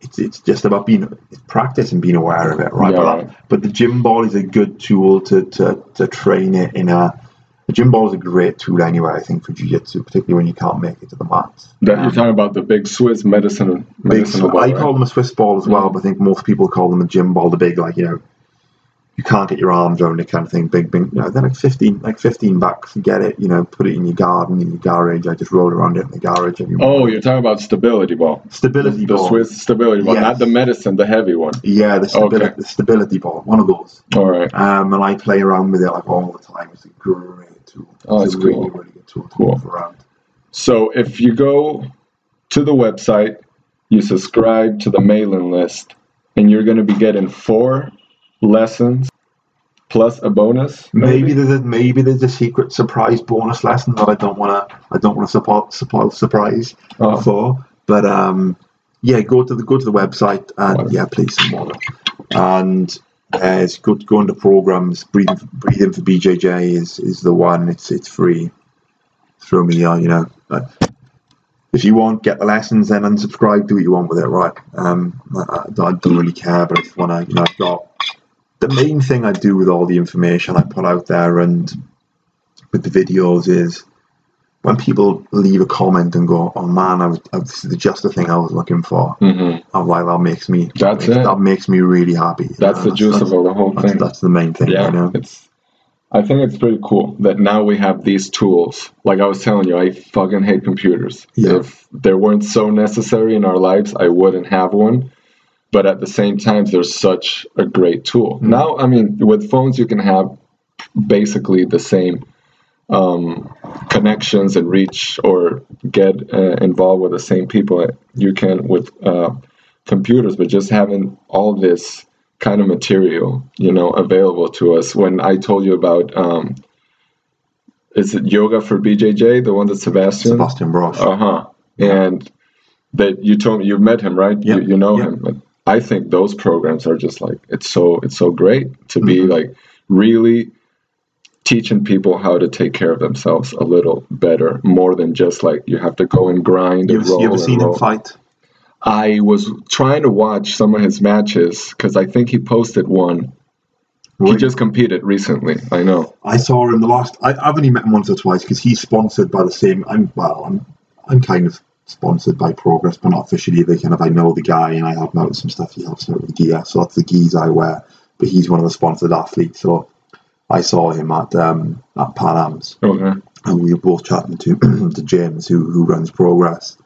Speaker 1: it's it's just about being practice and being aware of it, right?
Speaker 2: Yeah,
Speaker 1: but,
Speaker 2: right.
Speaker 1: but the gym ball is a good tool to to, to train it in a gym ball is a great tool anyway, I think, for jiu-jitsu, particularly when you can't make it to the mats.
Speaker 2: That you're talking about the big Swiss medicine,
Speaker 1: big, ball, I right? call them a Swiss ball as well, but I think most people call them a gym ball, the big, like, you know, you can't get your arms around it kind of thing. Big, big, you know, they're like fifteen, like fifteen bucks. You get it, you know, put it in your garden, in your garage. I just roll around it in the garage. Every
Speaker 2: Oh,
Speaker 1: morning.
Speaker 2: you're talking about stability ball.
Speaker 1: stability
Speaker 2: The
Speaker 1: ball.
Speaker 2: Swiss stability ball,
Speaker 1: Yes.
Speaker 2: not the medicine, the heavy one.
Speaker 1: Yeah, the stability,
Speaker 2: Okay.
Speaker 1: the stability ball, one of those.
Speaker 2: All right.
Speaker 1: Um, and I play around with it like all the time. It's a great tool.
Speaker 2: Oh,
Speaker 1: it's
Speaker 2: that's
Speaker 1: a really,
Speaker 2: cool.
Speaker 1: really good tool to
Speaker 2: Cool.
Speaker 1: move around.
Speaker 2: So if you go to the website, you subscribe to the mailing list, and you're going to be getting four lessons plus a bonus.
Speaker 1: Maybe there's a maybe there's a secret surprise bonus lesson that I don't want to I don't want to support, support surprise
Speaker 2: Oh,
Speaker 1: for. But um, yeah, go to the go to the website and
Speaker 2: Water.
Speaker 1: yeah, please some water. And uh, it's good. Go into programs. Breathing breathing for BJJ is is the one. It's it's free. Throw me, uh, you know. But if you want, get the lessons, then unsubscribe. Do what you want with it, right? Um, I, I don't really care, but I just want to, you know, I've got the main thing I do with all the information I put out there and with the videos is when people leave a comment and go, "Oh man, I was, I, this is just the thing I was looking for."
Speaker 2: mm-hmm.
Speaker 1: I'm like, that makes me
Speaker 2: That's
Speaker 1: makes,
Speaker 2: it.
Speaker 1: that makes me really happy.
Speaker 2: That's
Speaker 1: know,
Speaker 2: the juice
Speaker 1: that's,
Speaker 2: of the whole
Speaker 1: that's,
Speaker 2: thing.
Speaker 1: that's the main thing,
Speaker 2: yeah,
Speaker 1: you know.
Speaker 2: it's. I think it's pretty cool that now we have these tools. Like I was telling you, I fucking hate computers.
Speaker 1: Yeah.
Speaker 2: If they weren't so necessary in our lives, I wouldn't have one. But at the same time, they're such a great tool.
Speaker 1: Mm.
Speaker 2: Now, I mean, with phones, you can have basically the same um, connections and reach or get uh, involved with the same people you can with uh, computers. But just having all this kind of material, you know, available to us. When I told you about, um, is it yoga for BJJ, the one that Sebastian?
Speaker 1: Sebastian Brosche.
Speaker 2: Uh huh. And that you told me you met him, right?
Speaker 1: Yeah.
Speaker 2: You, you know
Speaker 1: Yeah.
Speaker 2: him. I think those programs are just like it's so it's so great to be
Speaker 1: Mhm.
Speaker 2: like really teaching people how to take care of themselves a little better, more than just like you have to go and grind
Speaker 1: you
Speaker 2: and
Speaker 1: ever,
Speaker 2: roll
Speaker 1: you ever
Speaker 2: and
Speaker 1: seen him
Speaker 2: roll.
Speaker 1: fight?
Speaker 2: I was trying to watch some of his matches because I think he posted one. He just competed recently. I know.
Speaker 1: I saw him the last. I, I've only met him once or twice because he's sponsored by the same. I'm well. I'm I'm kind of sponsored by Progress, but not officially. They kind of I know the guy and I help him out with some stuff. He helps me out with the gear, so that's the gis I wear. But he's one of the sponsored athletes, so I saw him at um, at Pan Am's,
Speaker 2: Okay.
Speaker 1: and we were both chatting to to James, who who runs Progress.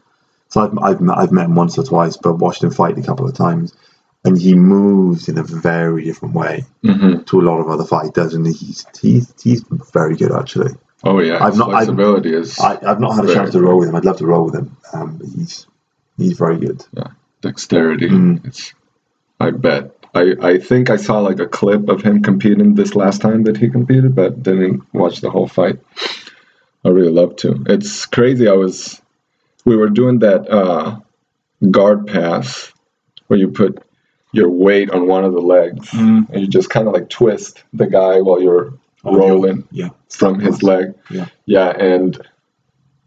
Speaker 1: So I've I've met, I've met him once or twice, but watched him fight a couple of times, and he moves in a very different way
Speaker 2: hmm
Speaker 1: to a lot of other fighters, and he's he's he's very good actually.
Speaker 2: Oh yeah.
Speaker 1: I've not- I've-
Speaker 2: flexibility is
Speaker 1: I, I've not had a chance to roll with him. I'd love to roll with him, um, he's he's very good.
Speaker 2: Yeah, dexterity.
Speaker 1: Mm.
Speaker 2: It's. I bet. I, I think I saw like a clip of him competing this last time that he competed, but didn't watch the whole fight. I really love to. It's crazy. I was, we were doing that uh, guard pass where you put your weight on one of the legs
Speaker 1: Mm.
Speaker 2: and you just kind of like twist the guy while you're
Speaker 1: Oh,
Speaker 2: rolling
Speaker 1: Yeah,
Speaker 2: from his leg.
Speaker 1: Yeah.
Speaker 2: Yeah, and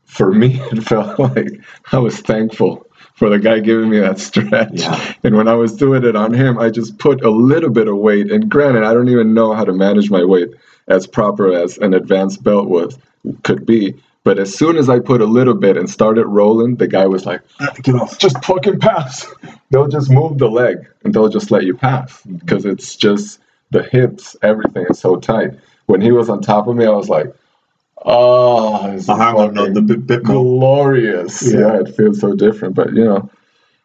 Speaker 2: for me, it felt like I was thankful for the guy giving me that stretch.
Speaker 1: Yeah.
Speaker 2: And when I was doing it on him, I just put a little bit of weight. And granted, I don't even know how to manage my weight as proper as an advanced belt was could be. But as soon as I put a little bit and started rolling, the guy was like, ah,
Speaker 1: get off.
Speaker 2: just fucking pass. They'll just move the leg and they'll just let you pass mm-hmm. because it's just the hips, everything is so tight. When he was on top of me, I was like, oh, this is
Speaker 1: I hang on, the bit, bit
Speaker 2: glorious.
Speaker 1: Yeah.
Speaker 2: Yeah. it feels so different, but you know,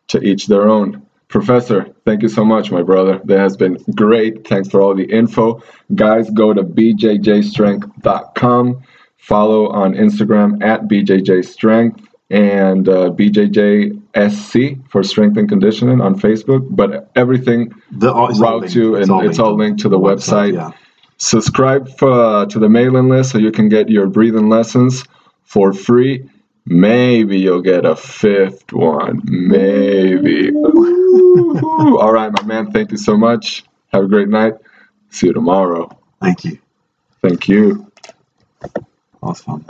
Speaker 2: to each their own. Professor, thank you so much, my brother. That has been great. Thanks for all the info. Guys, go to bjjstrength.com. Follow on Instagram at bjjstrength and uh, bjjsc for strength and conditioning on Facebook. But everything
Speaker 1: The, oh, it's all
Speaker 2: route
Speaker 1: linked.
Speaker 2: and it's all linked to the website.
Speaker 1: Yeah.
Speaker 2: Subscribe uh, to the mailing list so you can get your breathing lessons for free. Maybe you'll get a fifth one. Maybe. All right, my man. Thank you so much. Have a great night. See you tomorrow.
Speaker 1: Thank you.
Speaker 2: Thank you.
Speaker 1: That was fun.